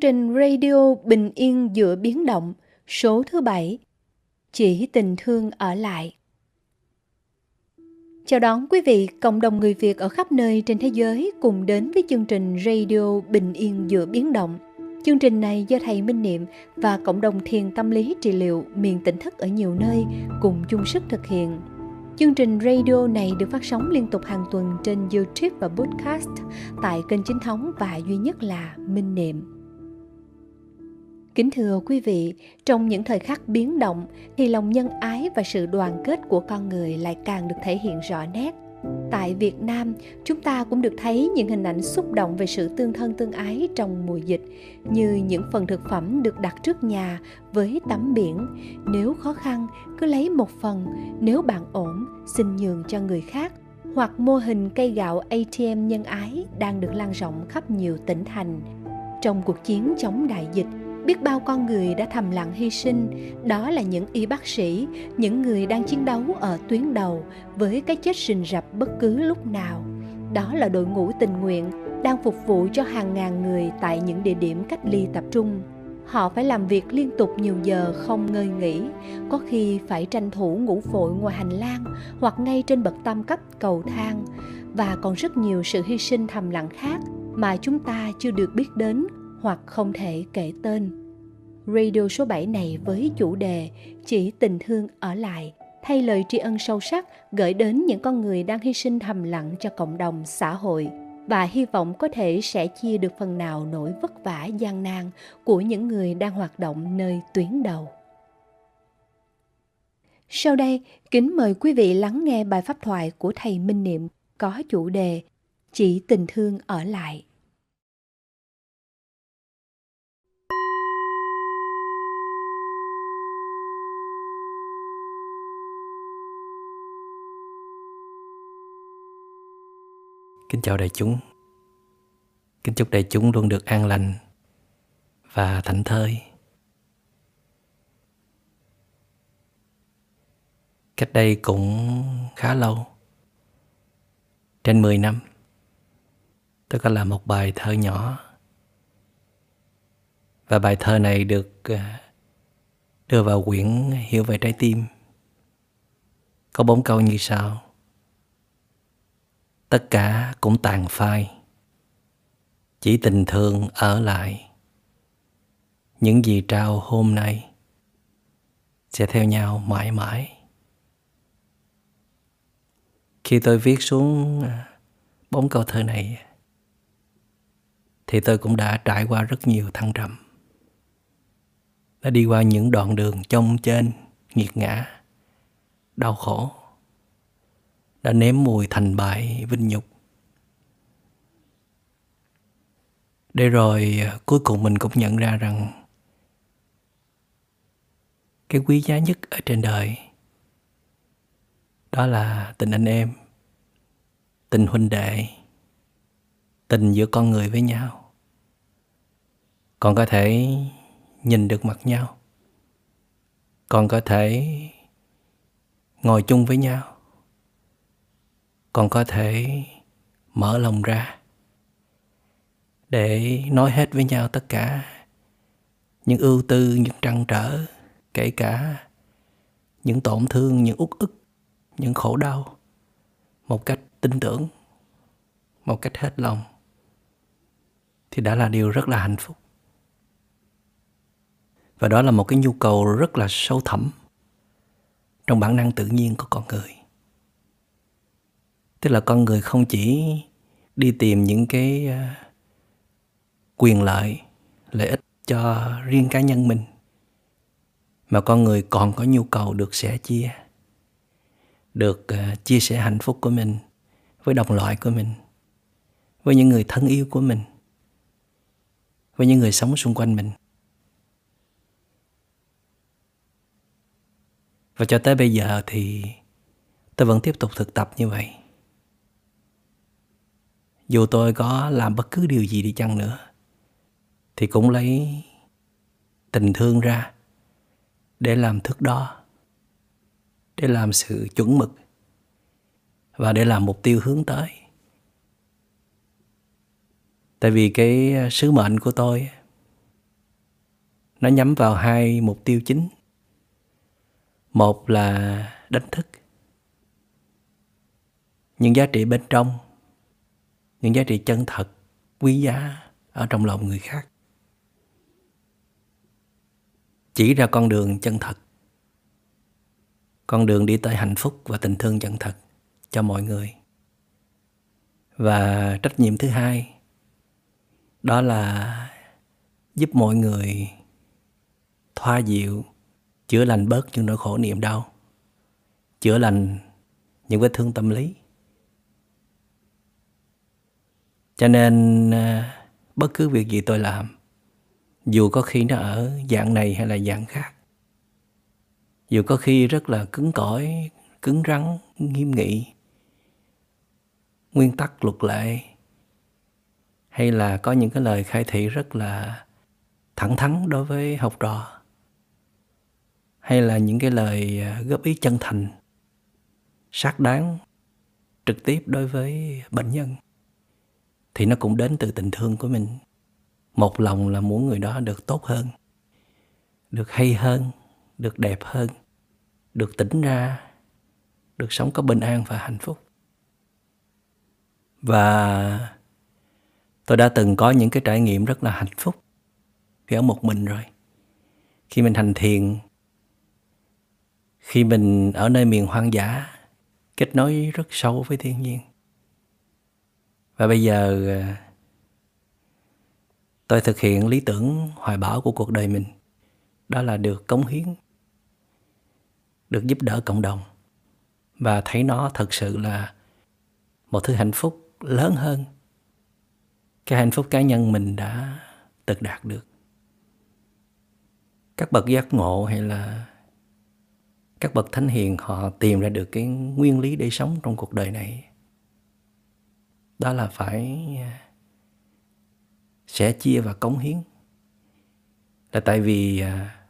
Chương trình radio Bình yên giữa biến động, số thứ bảy Chỉ tình thương ở lại. Chào đón quý vị, cộng đồng người Việt ở khắp nơi trên thế giới cùng đến với chương trình radio Bình yên giữa biến động. Chương trình này do thầy Minh Niệm và cộng đồng thiền tâm lý trị liệu miền tỉnh thức ở nhiều nơi cùng chung sức thực hiện. Chương trình radio này được phát sóng liên tục hàng tuần trên YouTube và podcast tại kênh chính thống và duy nhất là Minh Niệm. Kính thưa quý vị, trong những thời khắc biến động thì lòng nhân ái và sự đoàn kết của con người lại càng được thể hiện rõ nét. Tại Việt Nam, chúng ta cũng được thấy những hình ảnh xúc động về sự tương thân tương ái trong mùa dịch, như những phần thực phẩm được đặt trước nhà với tấm biển. Nếu khó khăn, cứ lấy một phần, nếu bạn ổn, xin nhường cho người khác. Hoặc mô hình cây gạo ATM nhân ái đang được lan rộng khắp nhiều tỉnh thành. Trong cuộc chiến chống đại dịch, biết bao con người đã thầm lặng hy sinh. Đó là những y bác sĩ, những người đang chiến đấu ở tuyến đầu với cái chết rình rập bất cứ lúc nào. Đó là đội ngũ tình nguyện đang phục vụ cho hàng ngàn người tại những địa điểm cách ly tập trung. Họ phải làm việc liên tục nhiều giờ không ngơi nghỉ, có khi phải tranh thủ ngủ vội ngoài hành lang hoặc ngay trên bậc tam cấp cầu thang. Và còn rất nhiều sự hy sinh thầm lặng khác mà chúng ta chưa được biết đến hoặc không thể kể tên. Radio số 7 này với chủ đề Chỉ tình thương ở lại thay lời tri ân sâu sắc gửi đến những con người đang hy sinh thầm lặng cho cộng đồng xã hội và hy vọng có thể sẽ chia được phần nào nỗi vất vả gian nan của những người đang hoạt động nơi tuyến đầu. Sau đây, kính mời quý vị lắng nghe bài pháp thoại của thầy Minh Niệm có chủ đề Chỉ tình thương ở lại. Kính chào đại chúng. Kính chúc đại chúng luôn được an lành và thảnh thơi. Cách đây cũng khá lâu, trên 10 năm, tôi có làm một bài thơ nhỏ. Và bài thơ này được à, đưa vào quyển Hiểu về trái tim. Có bốn câu như sau tất cả cũng tàn phai. Chỉ tình thương ở lại. Những gì trao hôm nay sẽ theo nhau mãi mãi. Khi tôi viết xuống à, bốn câu thơ này, thì tôi cũng đã trải qua rất nhiều thăng trầm. Đã đi qua những đoạn đường chông trên, nghiệt ngã, đau khổ đã nếm mùi thành bại vinh nhục. Để rồi à, cuối cùng mình cũng nhận ra rằng cái quý giá nhất ở trên đời đó là tình anh em, tình huynh đệ, tình giữa con người với nhau. Còn có thể nhìn được mặt nhau, còn có thể ngồi chung với nhau còn có thể mở lòng ra để nói hết với nhau tất cả những ưu tư, những trăn trở, kể cả những tổn thương, những uất ức, những khổ đau một cách tin tưởng, một cách hết lòng thì đã là điều rất là hạnh phúc. Và đó là một cái nhu cầu rất là sâu thẳm trong bản năng tự nhiên của con người tức là con người không chỉ đi tìm những cái à, quyền lợi lợi ích cho riêng cá nhân mình, mà con người còn có nhu cầu được sẻ chia, được à, chia sẻ hạnh phúc của mình với đồng loại của mình, với những người thân yêu của mình, với những người sống xung quanh mình. Và cho tới bây giờ thì tôi vẫn tiếp tục thực tập như vậy dù tôi có làm bất cứ điều gì đi chăng nữa, thì cũng lấy tình thương ra để làm thước đo, để làm sự chuẩn mực và để làm mục tiêu hướng tới. Tại vì cái à, sứ mệnh của tôi nó nhắm vào hai mục tiêu chính. Một là đánh thức. Những giá trị bên trong những giá trị chân thật, quý giá ở trong lòng người khác. Chỉ ra con đường chân thật. Con đường đi tới hạnh phúc và tình thương chân thật cho mọi người. Và trách nhiệm thứ hai, đó là giúp mọi người thoa dịu, chữa lành bớt những nỗi khổ niềm đau, chữa lành những vết thương tâm lý. Cho nên ờ, bất cứ việc gì tôi làm, dù có khi nó ở dạng này hay là dạng khác, dù có khi rất là cứng cỏi, cứng rắn, nghiêm nghị, nguyên tắc luật lệ, hay là có những cái lời khai thị rất là thẳng thắn đối với học trò, hay là những cái lời ờ, góp ý chân thành, xác đáng, trực tiếp đối với bệnh nhân thì nó cũng đến từ tình thương của mình. Một lòng là muốn người đó được tốt hơn, được hay hơn, được đẹp hơn, được tỉnh ra, được sống có bình an và hạnh phúc. Và tôi đã từng có những cái trải nghiệm rất là hạnh phúc khi ở một mình rồi. Khi mình hành thiền, khi mình ở nơi miền hoang dã, kết nối rất sâu với thiên nhiên và bây giờ ờ, tôi thực hiện lý tưởng hoài bão của cuộc đời mình. Đó là được cống hiến, được giúp đỡ cộng đồng. Và thấy nó thật sự là một thứ hạnh phúc lớn hơn cái hạnh phúc cá nhân mình đã tự đạt được. Các bậc giác ngộ hay là các bậc thánh hiền họ tìm ra được cái nguyên lý để sống trong cuộc đời này đó là phải à, sẻ sẽ chia và cống hiến. Là tại vì à,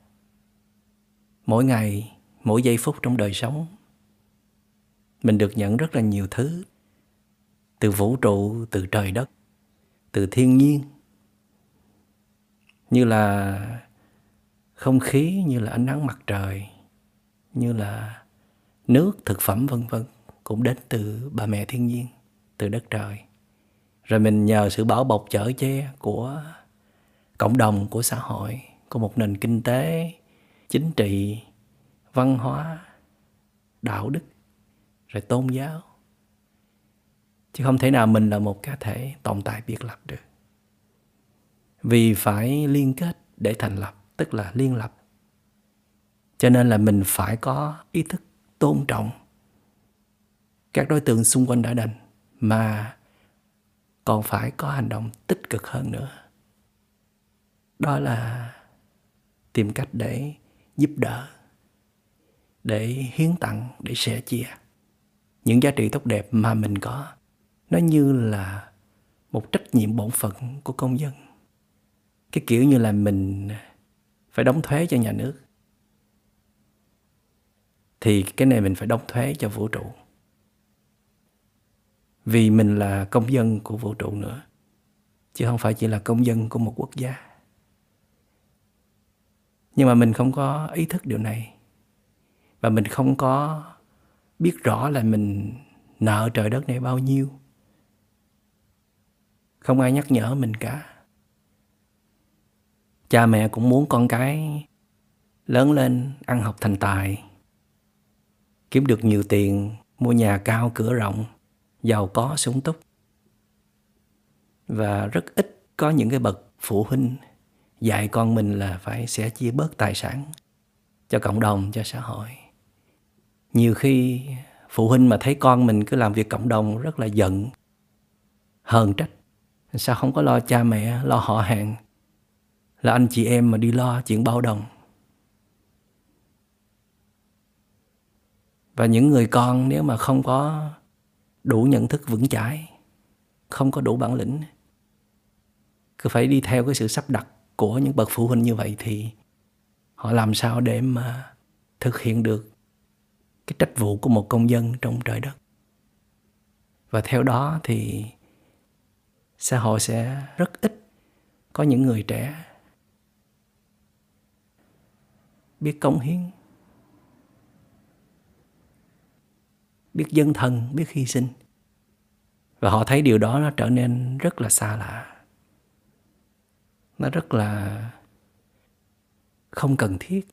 mỗi ngày, mỗi giây phút trong đời sống, mình được nhận rất là nhiều thứ từ vũ trụ, từ trời đất, từ thiên nhiên. Như là không khí, như là ánh nắng mặt trời, như là nước, thực phẩm, vân vân cũng đến từ bà mẹ thiên nhiên từ đất trời. Rồi mình nhờ sự bảo bọc chở che của cộng đồng, của xã hội, của một nền kinh tế, chính trị, văn hóa, đạo đức, rồi tôn giáo. Chứ không thể nào mình là một cá thể tồn tại biệt lập được. Vì phải liên kết để thành lập, tức là liên lập. Cho nên là mình phải có ý thức tôn trọng các đối tượng xung quanh đã đành mà còn phải có hành động tích cực hơn nữa. Đó là tìm cách để giúp đỡ, để hiến tặng, để sẻ chia. Những giá trị tốt đẹp mà mình có, nó như là một trách nhiệm bổn phận của công dân. Cái kiểu như là mình phải đóng thuế cho nhà nước, thì cái này mình phải đóng thuế cho vũ trụ vì mình là công dân của vũ trụ nữa, chứ không phải chỉ là công dân của một quốc gia. Nhưng mà mình không có ý thức điều này, và mình không có biết rõ là mình nợ trời đất này bao nhiêu. Không ai nhắc nhở mình cả. Cha mẹ cũng muốn con cái lớn lên, ăn học thành tài, kiếm được nhiều tiền, mua nhà cao, cửa rộng giàu có sung túc. Và rất ít có những cái bậc phụ huynh dạy con mình là phải sẽ chia bớt tài sản cho cộng đồng, cho xã hội. Nhiều khi phụ huynh mà thấy con mình cứ làm việc cộng đồng rất là giận, hờn trách. Sao không có lo cha mẹ, lo họ hàng? Là anh chị em mà đi lo chuyện bao đồng. Và những người con nếu mà không có đủ nhận thức vững chãi, không có đủ bản lĩnh. Cứ phải đi theo cái sự sắp đặt của những bậc phụ huynh như vậy thì họ làm sao để mà thực hiện được cái trách vụ của một công dân trong trời đất. Và theo đó thì xã hội sẽ rất ít có những người trẻ biết cống hiến. Biết dân thân, biết hy sinh. Và họ thấy điều đó nó trở nên rất là xa lạ. Nó rất là không cần thiết.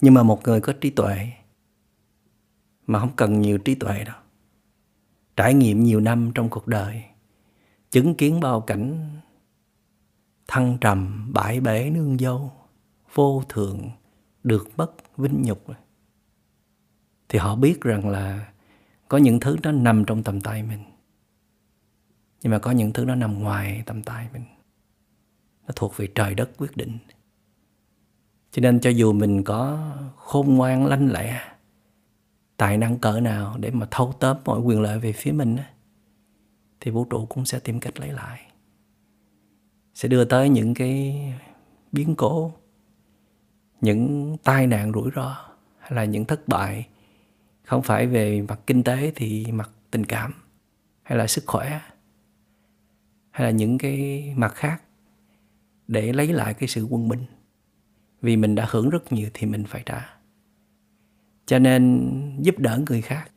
Nhưng mà một người có trí tuệ mà không cần nhiều trí tuệ đâu, trải nghiệm nhiều năm trong cuộc đời, chứng kiến bao cảnh thăng trầm, bãi bể nương dâu, vô thường, được mất vinh nhục thì họ biết rằng là có những thứ nó nằm trong tầm tay mình. Nhưng mà có những thứ nó nằm ngoài tầm tay mình. Nó thuộc về trời đất quyết định. Cho nên cho dù mình có khôn ngoan, lanh lẹ, tài năng cỡ nào để mà thâu tóm mọi quyền lợi về phía mình thì vũ trụ cũng sẽ tìm cách lấy lại. Sẽ đưa tới những cái biến cố, những tai nạn rủi ro hay là những thất bại không phải về mặt kinh tế thì mặt tình cảm, hay là sức khỏe, hay là những cái mặt khác để lấy lại cái sự quân bình. Vì mình đã hưởng rất nhiều thì mình phải trả. Cho nên giúp đỡ người khác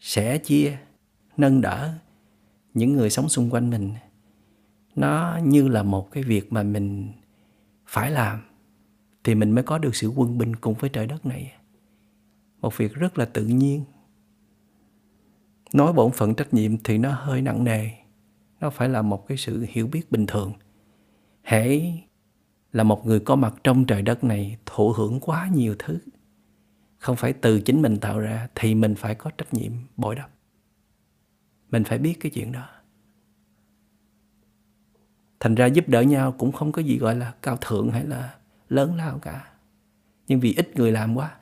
sẻ chia, nâng đỡ những người sống xung quanh mình. Nó như là một cái việc mà mình phải làm thì mình mới có được sự quân bình cùng với trời đất này một việc rất là tự nhiên. Nói bổn phận trách nhiệm thì nó hơi nặng nề, nó phải là một cái sự hiểu biết bình thường. Hễ là một người có mặt trong trời đất này thụ hưởng quá nhiều thứ, không phải từ chính mình tạo ra thì mình phải có trách nhiệm bồi đắp. Mình phải biết cái chuyện đó. Thành ra giúp đỡ nhau cũng không có gì gọi là cao thượng hay là lớn lao cả. Nhưng vì ít người làm quá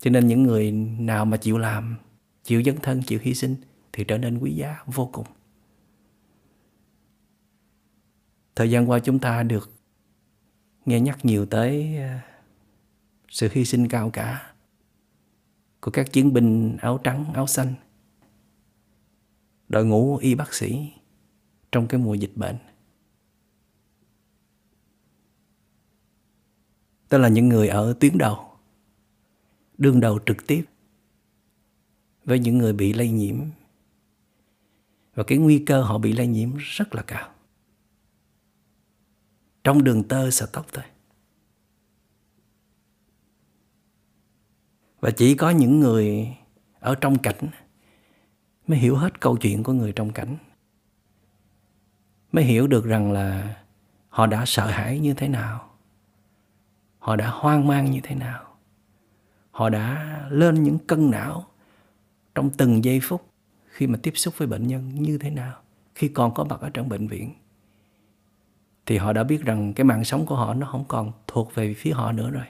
cho nên những người nào mà chịu làm, chịu dấn thân, chịu hy sinh thì trở nên quý giá vô cùng. Thời gian qua chúng ta được nghe nhắc nhiều tới à, sự hy sinh cao cả của các chiến binh áo trắng, áo xanh, đội ngũ y bác sĩ trong cái mùa dịch bệnh. Tức là những người ở tuyến đầu đương đầu trực tiếp với những người bị lây nhiễm. Và cái nguy cơ họ bị lây nhiễm rất là cao. Trong đường tơ sợi tóc thôi. Và chỉ có những người ở trong cảnh mới hiểu hết câu chuyện của người trong cảnh. Mới hiểu được rằng là họ đã sợ hãi như thế nào. Họ đã hoang mang như thế nào họ đã lên những cân não trong từng giây phút khi mà tiếp xúc với bệnh nhân như thế nào. Khi còn có mặt ở trong bệnh viện, thì họ đã biết rằng cái mạng sống của họ nó không còn thuộc về phía họ nữa rồi.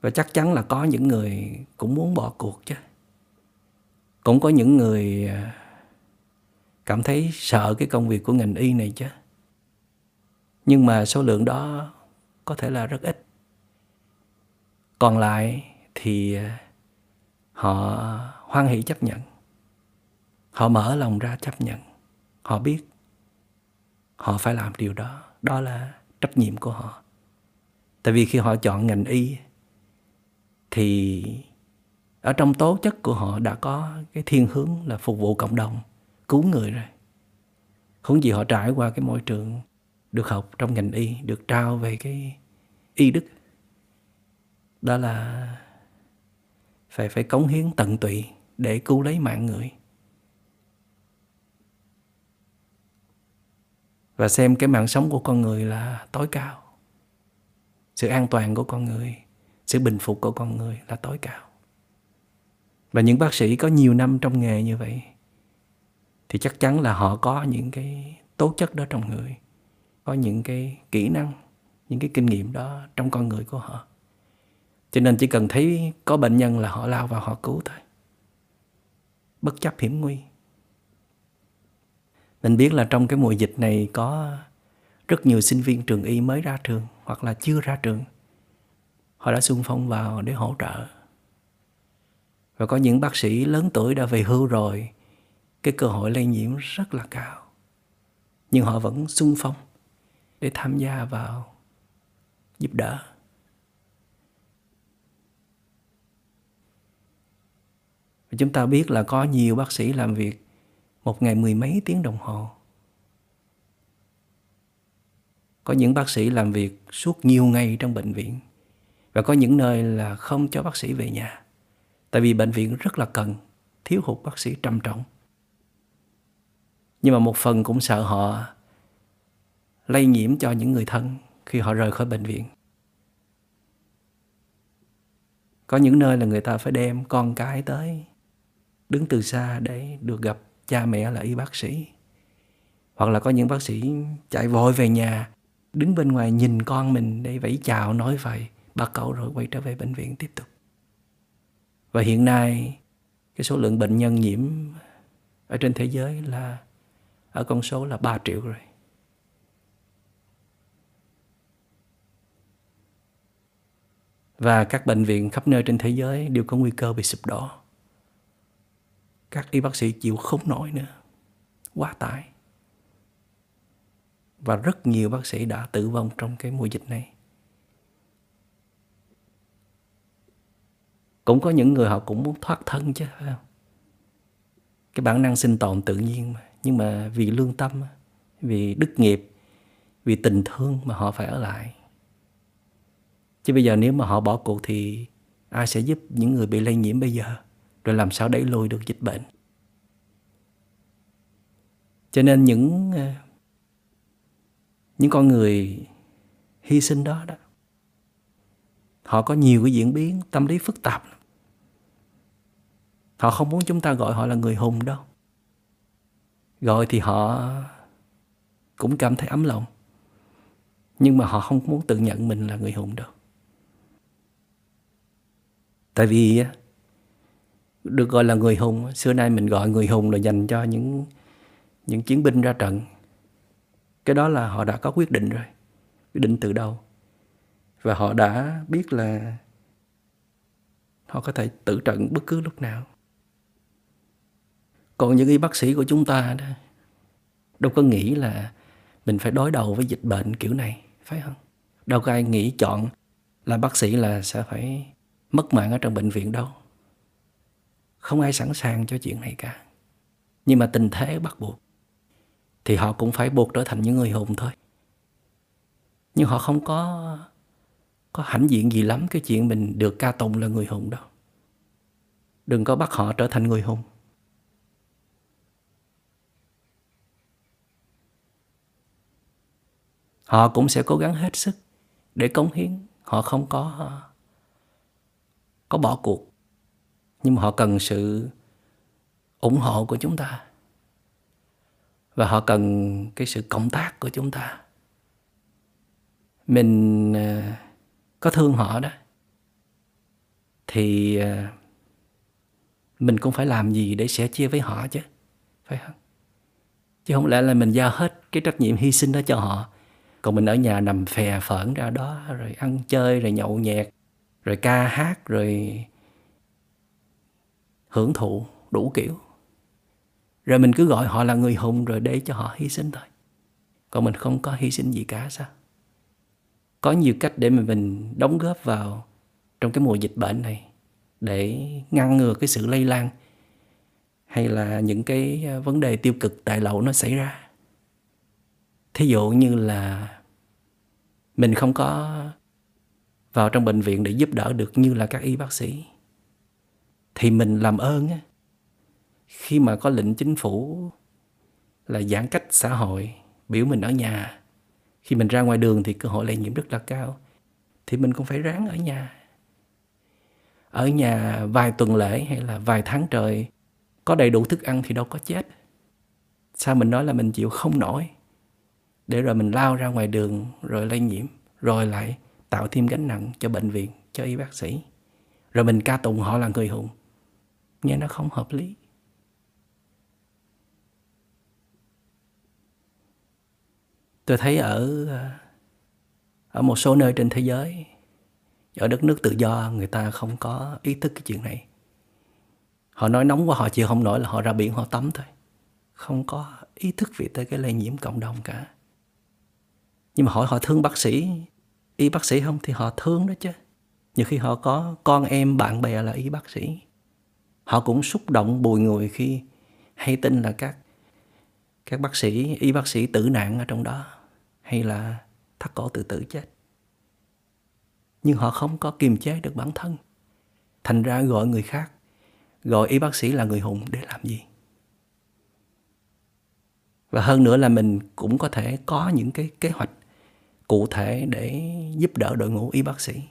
Và chắc chắn là có những người cũng muốn bỏ cuộc chứ. Cũng có những người à, cảm thấy sợ cái công việc của ngành y này chứ. Nhưng mà số lượng đó có thể là rất ít còn lại thì ờ, họ hoan hỷ chấp nhận. Họ mở lòng ra chấp nhận. Họ biết họ phải làm điều đó. Đó là trách nhiệm của họ. Tại vì khi họ chọn ngành y thì ở trong tố chất của họ đã có cái thiên hướng là phục vụ cộng đồng, cứu người rồi. Không gì họ trải qua cái môi trường được học trong ngành y, được trao về cái y đức đó là phải phải cống hiến tận tụy để cứu lấy mạng người. Và xem cái mạng sống của con người là tối cao. Sự an toàn của con người, sự bình phục của con người là tối cao. Và những bác sĩ có nhiều năm trong nghề như vậy thì chắc chắn là họ có những cái tố chất đó trong người, có những cái kỹ năng, những cái kinh nghiệm đó trong con người của họ cho nên chỉ cần thấy có bệnh nhân là họ lao vào họ cứu thôi. Bất chấp hiểm nguy. Mình biết là trong cái mùa dịch này có rất nhiều sinh viên trường y mới ra trường hoặc là chưa ra trường. Họ đã xung phong vào để hỗ trợ. Và có những bác sĩ lớn tuổi đã về hưu rồi, cái cơ hội lây nhiễm rất là cao. Nhưng họ vẫn xung phong để tham gia vào giúp đỡ. Chúng ta biết là có nhiều bác sĩ làm việc một ngày mười mấy tiếng đồng hồ. Có những bác sĩ làm việc suốt nhiều ngày trong bệnh viện. Và có những nơi là không cho bác sĩ về nhà. Tại vì bệnh viện rất là cần, thiếu hụt bác sĩ trầm trọng. Nhưng mà một phần cũng sợ họ lây nhiễm cho những người thân khi họ rời khỏi bệnh viện. Có những nơi là người ta phải đem con cái tới đứng từ xa để được gặp cha mẹ là y bác sĩ hoặc là có những bác sĩ chạy vội về nhà, đứng bên ngoài nhìn con mình để vẫy chào nói vài ba câu rồi quay trở về bệnh viện tiếp tục và hiện nay, cái số lượng bệnh nhân nhiễm ở trên thế giới là, ở con số là 3 triệu rồi. Và các bệnh viện khắp nơi trên thế giới đều có nguy cơ bị sụp đổ. Các y bác sĩ chịu không nổi nữa. Quá tải. Và rất nhiều bác sĩ đã tử vong trong cái mùa dịch này. Cũng có những người họ cũng muốn thoát thân chứ, phải không? Cái bản năng sinh tồn tự nhiên mà nhưng mà vì lương tâm vì đức nghiệp, vì tình thương mà họ phải ở lại chứ bây giờ nếu mà họ bỏ cuộc thì ai sẽ giúp những người bị lây nhiễm bây giờ rồi làm sao đẩy lùi được dịch bệnh? Cho nên những ờ, những con người hy sinh đó đó, họ có nhiều cái diễn biến tâm lý phức tạp họ không muốn chúng ta gọi họ là người hùng đâu. Gọi thì họ cũng cảm thấy ấm lòng, nhưng mà họ không muốn tự nhận mình là người hùng đâu. Tại vì được gọi là người hùng. Xưa nay mình gọi người hùng là dành cho những những chiến binh ra trận. Cái đó là họ đã có quyết định rồi, quyết định từ đâu. Và họ đã biết là họ có thể tử trận bất cứ lúc nào. Còn những y bác sĩ của chúng ta đó, đâu có nghĩ là mình phải đối đầu với dịch bệnh kiểu này, phải không? Đâu có ai nghĩ chọn là bác sĩ là sẽ phải mất mạng ở trong bệnh viện đâu không ai sẵn sàng cho chuyện này cả. Nhưng mà tình thế bắt buộc, thì họ cũng phải buộc trở thành những người hùng thôi. Nhưng họ không có có hãnh diện gì lắm cái chuyện mình được ca tụng là người hùng đâu. Đừng có bắt họ trở thành người hùng họ cũng sẽ cố gắng hết sức để cống hiến. Họ không có có bỏ cuộc nhưng mà họ cần sự ủng hộ của chúng ta. Và họ cần cái sự cộng tác của chúng ta. Mình à, có thương họ đó. Thì à, mình cũng phải làm gì để sẻ chia với họ chứ, phải không? Chứ không lẽ là mình giao hết cái trách nhiệm hy sinh đó cho họ. Còn mình ở nhà nằm phè phởn ra đó, rồi ăn chơi, rồi nhậu nhẹt, rồi ca hát, rồi hưởng thụ đủ kiểu. Rồi mình cứ gọi họ là người hùng rồi để cho họ hy sinh thôi. Còn mình không có hy sinh gì cả, sao? Có nhiều cách để mà mình đóng góp vào trong cái mùa dịch bệnh này để ngăn ngừa cái sự lây lan hay là những cái à, vấn đề tiêu cực tại lậu nó xảy ra. Thí dụ như là mình không có vào trong bệnh viện để giúp đỡ được như là các y bác sĩ thì mình làm ơn á. Khi mà có lệnh chính phủ là giãn cách xã hội, biểu mình ở nhà, khi mình ra ngoài đường thì cơ hội lây nhiễm rất là cao. Thì mình cũng phải ráng ở nhà. Ở nhà vài tuần lễ hay là vài tháng trời, có đầy đủ thức ăn thì đâu có chết. Sao mình nói là mình chịu không nổi? Để rồi mình lao ra ngoài đường rồi lây nhiễm, rồi lại tạo thêm gánh nặng cho bệnh viện, cho y bác sĩ. Rồi mình ca tụng họ là người hùng nghe nó không hợp lý. Tôi thấy ở à, ở một số nơi trên thế giới, ở đất nước tự do, người ta không có ý thức cái chuyện này. Họ nói nóng quá, họ chịu không nổi là họ ra biển, họ tắm thôi. Không có ý thức về tới cái lây nhiễm cộng đồng cả. Nhưng mà hỏi họ thương bác sĩ, y bác sĩ không? Thì họ thương đó chứ. Nhiều khi họ có con em, bạn bè là y bác sĩ họ cũng xúc động bùi ngùi khi hay tin là các các bác sĩ, y bác sĩ tử nạn ở trong đó, hay là thắt cổ tự tử chết. Nhưng họ không có kiềm chế được bản thân. Thành ra gọi người khác, gọi y bác sĩ là người hùng để làm gì? Và hơn nữa là mình cũng có thể có những cái kế hoạch cụ thể để giúp đỡ đội ngũ y bác sĩ.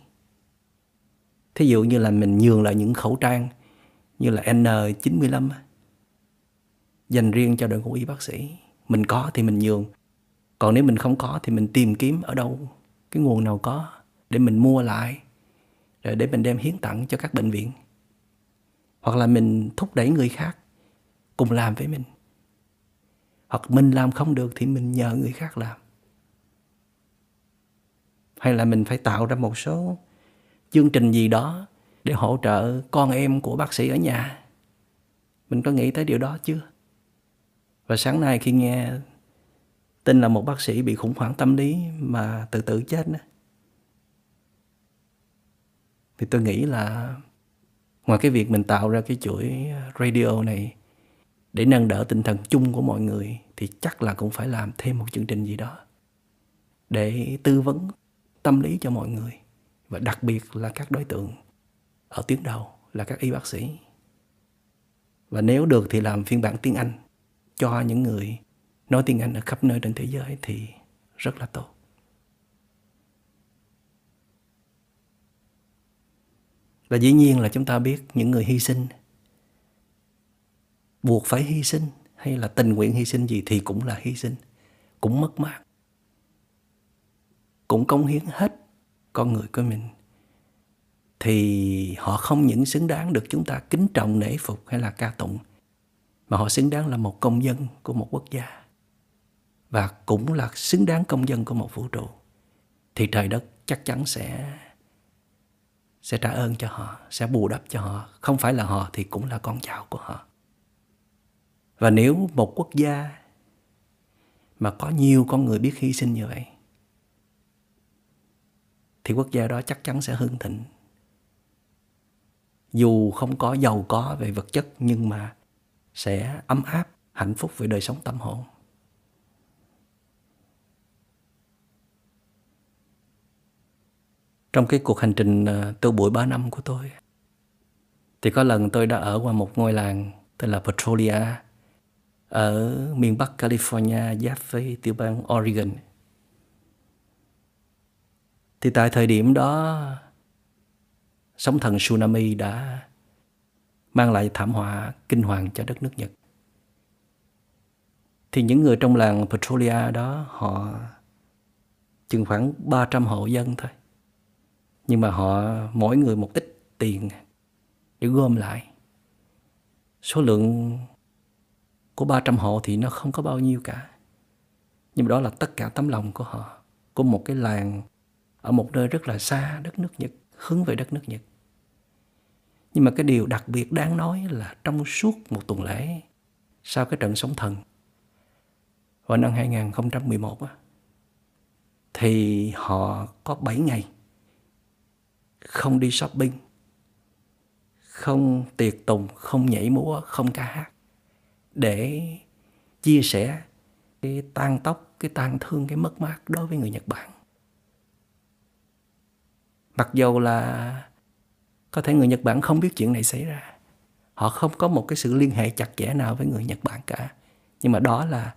Thí dụ như là mình nhường lại những khẩu trang như là N95 dành riêng cho đội ngũ y bác sĩ. Mình có thì mình nhường. Còn nếu mình không có thì mình tìm kiếm ở đâu, cái nguồn nào có, để mình mua lại, rồi để mình đem hiến tặng cho các bệnh viện. Hoặc là mình thúc đẩy người khác cùng làm với mình. Hoặc mình làm không được thì mình nhờ người khác làm. Hay là mình phải tạo ra một số chương trình gì đó để hỗ trợ con em của bác sĩ ở nhà. Mình có nghĩ tới điều đó chưa? Và sáng nay khi nghe tin là một bác sĩ bị khủng hoảng tâm lý mà tự tử chết đó, thì tôi nghĩ là ngoài cái việc mình tạo ra cái chuỗi radio này để nâng đỡ tinh thần chung của mọi người thì chắc là cũng phải làm thêm một chương trình gì đó để tư vấn tâm lý cho mọi người và đặc biệt là các đối tượng ở tuyến đầu là các y bác sĩ và nếu được thì làm phiên bản tiếng Anh cho những người nói tiếng Anh ở khắp nơi trên thế giới thì rất là tốt. Và dĩ nhiên là chúng ta biết những người hy sinh buộc phải hy sinh hay là tình nguyện hy sinh gì thì cũng là hy sinh, cũng mất mát. Cũng công hiến hết con người của mình thì họ không những xứng đáng được chúng ta kính trọng, nể phục hay là ca tụng, mà họ xứng đáng là một công dân của một quốc gia, và cũng là xứng đáng công dân của một vũ trụ. Thì trời đất chắc chắn sẽ sẽ trả ơn cho họ, sẽ bù đắp cho họ. Không phải là họ thì cũng là con cháu của họ. Và nếu một quốc gia mà có nhiều con người biết hy sinh như vậy, thì quốc gia đó chắc chắn sẽ hưng thịnh dù không có giàu có về vật chất, nhưng mà sẽ ấm áp, hạnh phúc về đời sống tâm hồn trong cái cuộc hành trình tu bụi 3 năm của tôi, thì có lần tôi đã ở qua một ngôi làng tên là Petrolia, ở miền Bắc California, giáp với tiểu bang Oregon. Thì tại thời điểm đó sóng thần tsunami đã mang lại thảm họa kinh hoàng cho đất nước Nhật. Thì những người trong làng Petrolia đó họ chừng khoảng 300 hộ dân thôi. Nhưng mà họ mỗi người một ít tiền để gom lại. Số lượng của 300 hộ thì nó không có bao nhiêu cả. Nhưng mà đó là tất cả tấm lòng của họ, của một cái làng ở một nơi rất là xa đất nước Nhật, hướng về đất nước Nhật. Nhưng mà cái điều đặc biệt đáng nói là trong suốt một tuần lễ sau cái trận sóng thần vào năm 2011 á, thì họ có 7 ngày không đi shopping, không tiệc tùng, không nhảy múa, không ca hát để chia sẻ cái tan tóc, cái tan thương, cái mất mát đối với người Nhật Bản. Mặc dù là có thể người Nhật Bản không biết chuyện này xảy ra. Họ không có một cái sự liên hệ chặt chẽ nào với người Nhật Bản cả. Nhưng mà đó là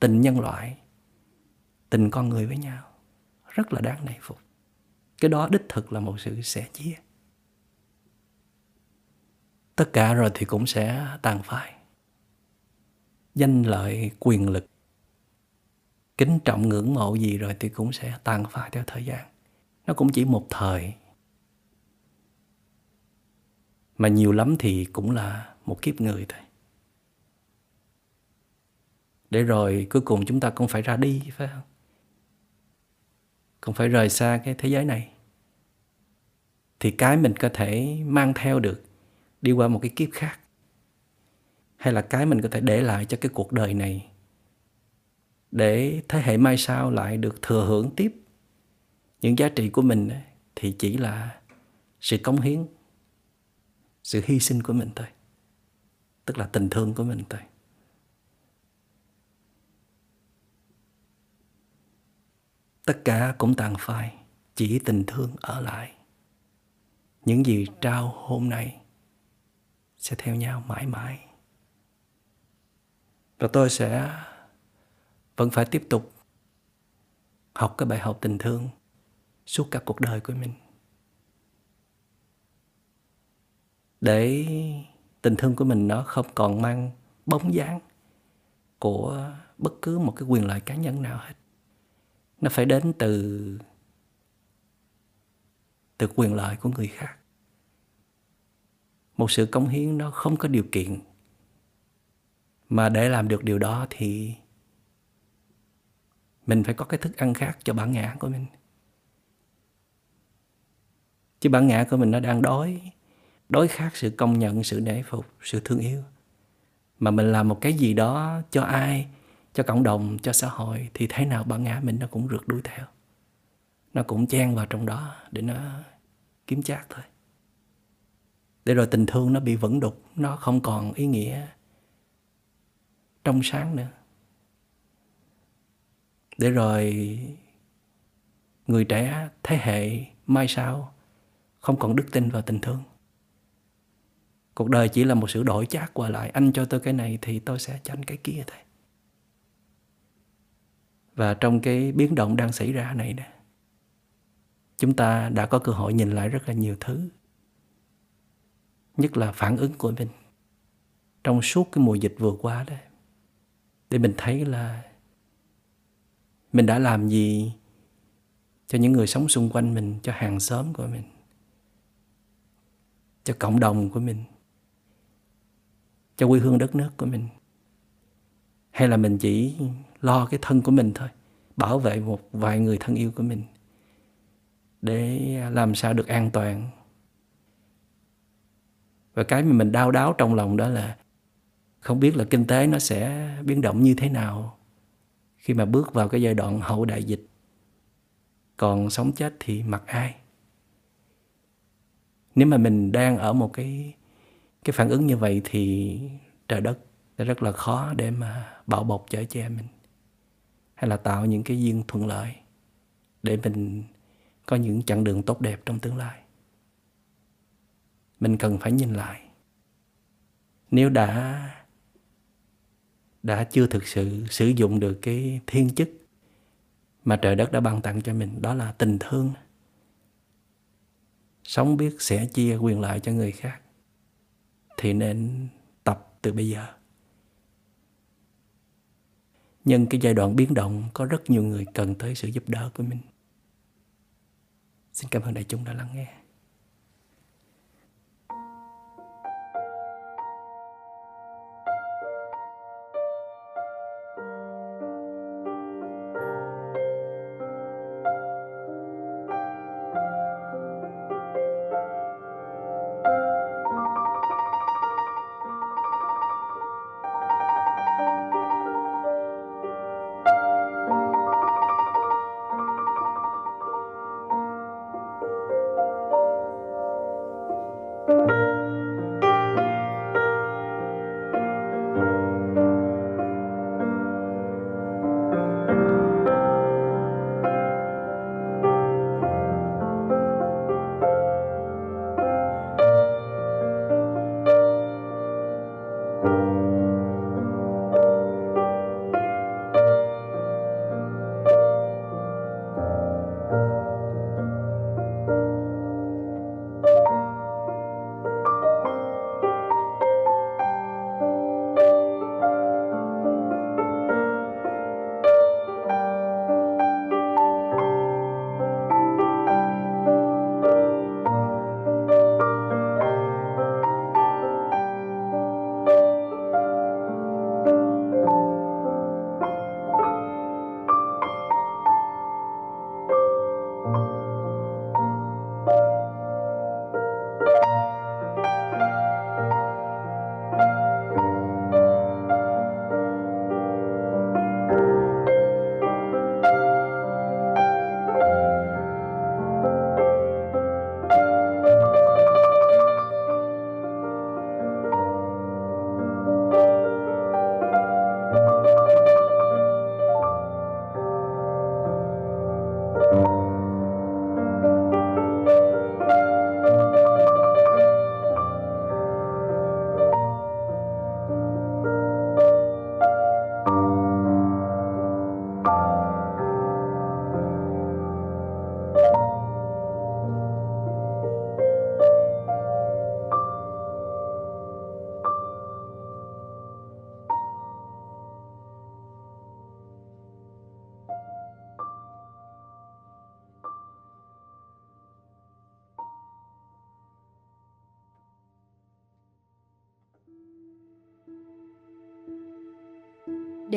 tình nhân loại, tình con người với nhau. Rất là đáng nể phục. Cái đó đích thực là một sự sẻ chia. Tất cả rồi thì cũng sẽ tàn phai danh lợi quyền lực kính trọng ngưỡng mộ gì rồi thì cũng sẽ tàn phai theo thời gian nó cũng chỉ một thời. Mà nhiều lắm thì cũng là một kiếp người thôi. Để rồi cuối cùng chúng ta cũng phải ra đi, phải không? Cũng phải rời xa cái thế giới này. Thì cái mình có thể mang theo được, đi qua một cái kiếp khác. Hay là cái mình có thể để lại cho cái cuộc đời này, để thế hệ mai sau lại được thừa hưởng tiếp những giá trị của mình thì chỉ là sự cống hiến, sự hy sinh của mình thôi. Tức là tình thương của mình thôi. Tất cả cũng tàn phai, chỉ tình thương ở lại. Những gì trao hôm nay sẽ theo nhau mãi mãi. Và tôi sẽ vẫn phải tiếp tục học cái bài học tình thương suốt cả cuộc đời của mình. Để tình thương của mình nó không còn mang bóng dáng của bất cứ một cái quyền lợi cá nhân nào hết. Nó phải đến từ từ quyền lợi của người khác. Một sự cống hiến nó không có điều kiện. Mà để làm được điều đó thì mình phải có cái thức ăn khác cho bản ngã của mình chứ bản ngã của mình nó đang đói. Đói khát sự công nhận, sự nể phục, sự thương yêu. Mà mình làm một cái gì đó cho ai, cho cộng đồng, cho xã hội, thì thế nào bản ngã mình nó cũng rượt đuổi theo. Nó cũng chen vào trong đó để nó kiếm chác thôi. Để rồi tình thương nó bị vẩn đục, nó không còn ý nghĩa trong sáng nữa. Để rồi người trẻ, thế hệ mai sau không còn đức tin vào tình thương. Cuộc đời chỉ là một sự đổi chác qua lại. Anh cho tôi cái này thì tôi sẽ cho anh cái kia thôi. Và trong cái biến động đang xảy ra này nè, chúng ta đã có cơ hội nhìn lại rất là nhiều thứ. Nhất là phản ứng của mình. Trong suốt cái mùa dịch vừa qua đó, để mình thấy là mình đã làm gì cho những người sống xung quanh mình, cho hàng xóm của mình cho cộng đồng của mình, cho quê hương đất nước của mình. Hay là mình chỉ lo cái thân của mình thôi, bảo vệ một vài người thân yêu của mình để làm sao được an toàn. Và cái mà mình đau đáu trong lòng đó là không biết là kinh tế nó sẽ biến động như thế nào khi mà bước vào cái giai đoạn hậu đại dịch. Còn sống chết thì mặc ai? Nếu mà mình đang ở một cái cái phản ứng như vậy thì trời đất, sẽ rất là khó để mà bảo bọc chở che mình. Hay là tạo những cái duyên thuận lợi để mình có những chặng đường tốt đẹp trong tương lai. Mình cần phải nhìn lại. Nếu đã đã chưa thực sự sử dụng được cái thiên chức mà trời đất đã ban tặng cho mình, đó là tình thương sống biết sẻ chia quyền lợi cho người khác. Thì nên tập từ bây giờ. Nhân cái giai đoạn biến động, có rất nhiều người cần tới sự giúp đỡ của mình. Xin cảm ơn đại chúng đã lắng nghe.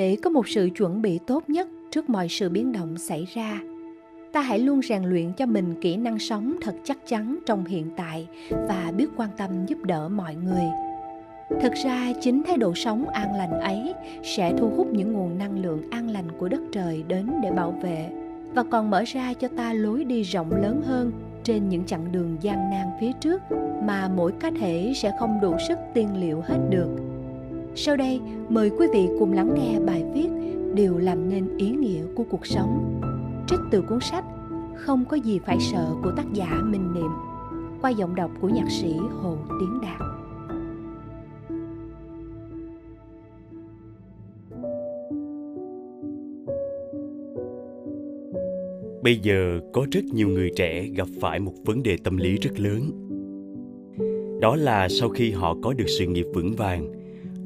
Để có một sự chuẩn bị tốt nhất trước mọi sự biến động xảy ra. Ta hãy luôn rèn luyện cho mình kỹ năng sống thật chắc chắn trong hiện tại và biết quan tâm giúp đỡ mọi người. Thực ra, chính thái độ sống an lành ấy sẽ thu hút những nguồn năng lượng an lành của đất trời đến để bảo vệ và còn mở ra cho ta lối đi rộng lớn hơn trên những chặng đường gian nan phía trước mà mỗi cá thể sẽ không đủ sức tiên liệu hết được sau đây, mời quý vị cùng lắng nghe bài viết điều làm nên ý nghĩa của cuộc sống. Trích từ cuốn sách không có gì phải sợ của tác giả minh niệm, qua giọng đọc của nhạc sĩ hồ tiến đạt. Bây giờ có rất nhiều người trẻ gặp phải một vấn đề tâm lý rất lớn. Đó là sau khi họ có được sự nghiệp vững vàng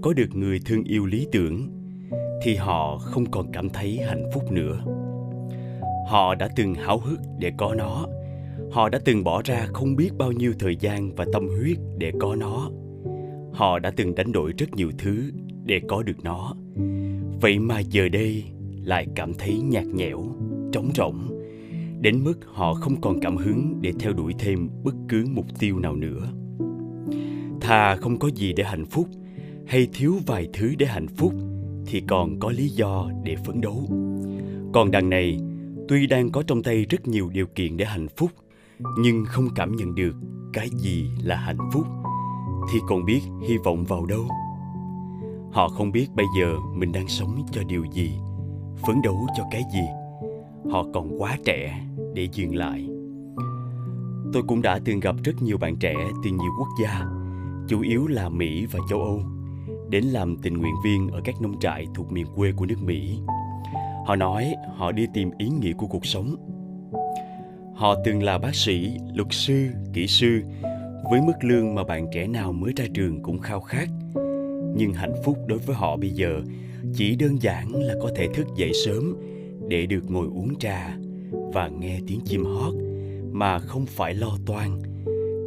có được người thương yêu lý tưởng, thì họ không còn cảm thấy hạnh phúc nữa. Họ đã từng háo hức để có nó. Họ đã từng bỏ ra không biết bao nhiêu thời gian và tâm huyết để có nó. Họ đã từng đánh đổi rất nhiều thứ để có được nó. Vậy mà giờ đây lại cảm thấy nhạt nhẽo, trống rỗng, đến mức họ không còn cảm hứng để theo đuổi thêm bất cứ mục tiêu nào nữa. Thà không có gì để hạnh phúc hay thiếu vài thứ để hạnh phúc thì còn có lý do để phấn đấu. Còn đằng này, tuy đang có trong tay rất nhiều điều kiện để hạnh phúc, nhưng không cảm nhận được cái gì là hạnh phúc, thì còn biết hy vọng vào đâu? Họ không biết bây giờ mình đang sống cho điều gì, phấn đấu cho cái gì. Họ còn quá trẻ để dừng lại. Tôi cũng đã từng gặp rất nhiều bạn trẻ từ nhiều quốc gia, chủ yếu là mỹ và châu âu đến làm tình nguyện viên ở các nông trại thuộc miền quê của nước mỹ. Họ nói họ đi tìm ý nghĩa của cuộc sống. Họ từng là bác sĩ, luật sư, kỹ sư, với mức lương mà bạn trẻ nào mới ra trường cũng khao khát. Nhưng hạnh phúc đối với họ bây giờ chỉ đơn giản là có thể thức dậy sớm để được ngồi uống trà và nghe tiếng chim hót mà không phải lo toan,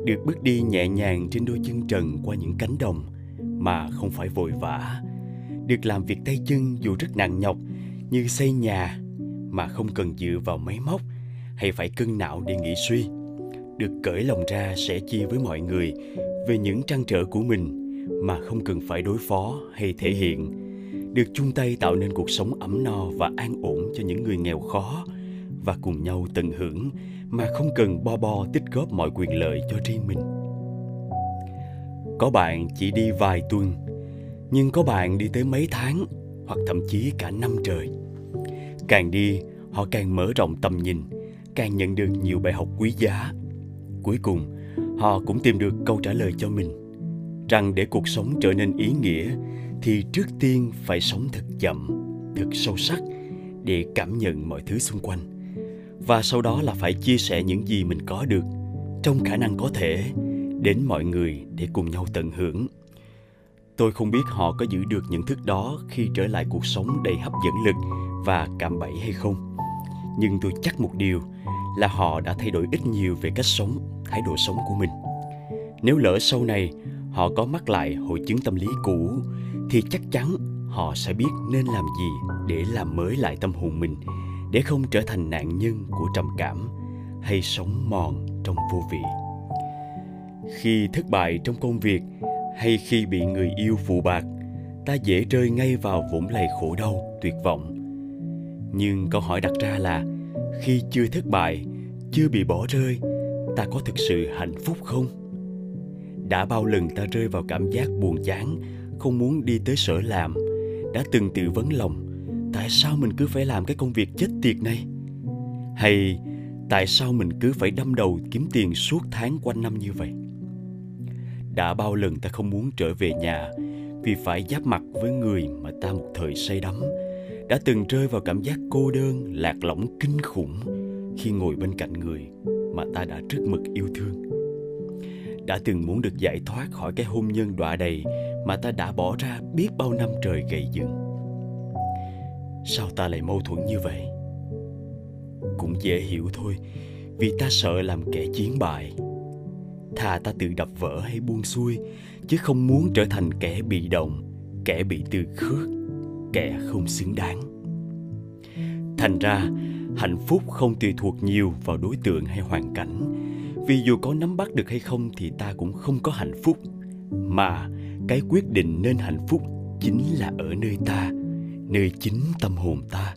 được bước đi nhẹ nhàng trên đôi chân trần qua những cánh đồng mà không phải vội vã. Được làm việc tay chân dù rất nặng nhọc, như xây nhà mà không cần dựa vào máy móc hay phải cân não để nghĩ suy, được cởi lòng ra sẻ chia với mọi người về những trăn trở của mình mà không cần phải đối phó hay thể hiện. Được chung tay tạo nên cuộc sống ấm no và an ổn cho những người nghèo khó và cùng nhau tận hưởng mà không cần bo bo tích góp mọi quyền lợi cho riêng mình có bạn chỉ đi vài tuần, nhưng có bạn đi tới mấy tháng hoặc thậm chí cả năm trời. Càng đi, họ càng mở rộng tầm nhìn, càng nhận được nhiều bài học quý giá. Cuối cùng, họ cũng tìm được câu trả lời cho mình, rằng để cuộc sống trở nên ý nghĩa thì trước tiên phải sống thật chậm, thật sâu sắc để cảm nhận mọi thứ xung quanh. Và sau đó là phải chia sẻ những gì mình có được, trong khả năng có thể đến mọi người để cùng nhau tận hưởng. Tôi không biết họ có giữ được nhận thức đó khi trở lại cuộc sống đầy hấp dẫn lực và cạm bẫy hay không. Nhưng tôi chắc một điều là họ đã thay đổi ít nhiều về cách sống, thái độ sống của mình. Nếu lỡ sau này họ có mắc lại hội chứng tâm lý cũ, thì chắc chắn họ sẽ biết nên làm gì để làm mới lại tâm hồn mình, để không trở thành nạn nhân của trầm cảm hay sống mòn trong vô vị khi thất bại trong công việc hay khi bị người yêu phụ bạc, ta dễ rơi ngay vào vũng lầy khổ đau, tuyệt vọng. Nhưng câu hỏi đặt ra là, khi chưa thất bại, chưa bị bỏ rơi, ta có thực sự hạnh phúc không? Đã bao lần ta rơi vào cảm giác buồn chán, không muốn đi tới sở làm, đã từng tự vấn lòng, tại sao mình cứ phải làm cái công việc chết tiệt này? Hay tại sao mình cứ phải đâm đầu kiếm tiền suốt tháng quanh năm như vậy? Đã bao lần ta không muốn trở về nhà, vì phải giáp mặt với người mà ta một thời say đắm. Đã từng rơi vào cảm giác cô đơn, lạc lõng, kinh khủng khi ngồi bên cạnh người mà ta đã rất mực yêu thương. Đã từng muốn được giải thoát khỏi cái hôn nhân đọa đầy mà ta đã bỏ ra biết bao năm trời gầy dựng. Sao ta lại mâu thuẫn như vậy? Cũng dễ hiểu thôi, vì ta sợ làm kẻ chiến bại thà ta tự đập vỡ hay buông xuôi, chứ không muốn trở thành kẻ bị động, kẻ bị từ khước, kẻ không xứng đáng. Thành ra, hạnh phúc không tùy thuộc nhiều vào đối tượng hay hoàn cảnh. Vì dù có nắm bắt được hay không thì ta cũng không có hạnh phúc. Mà cái quyết định nên hạnh phúc chính là ở nơi ta, nơi chính tâm hồn ta.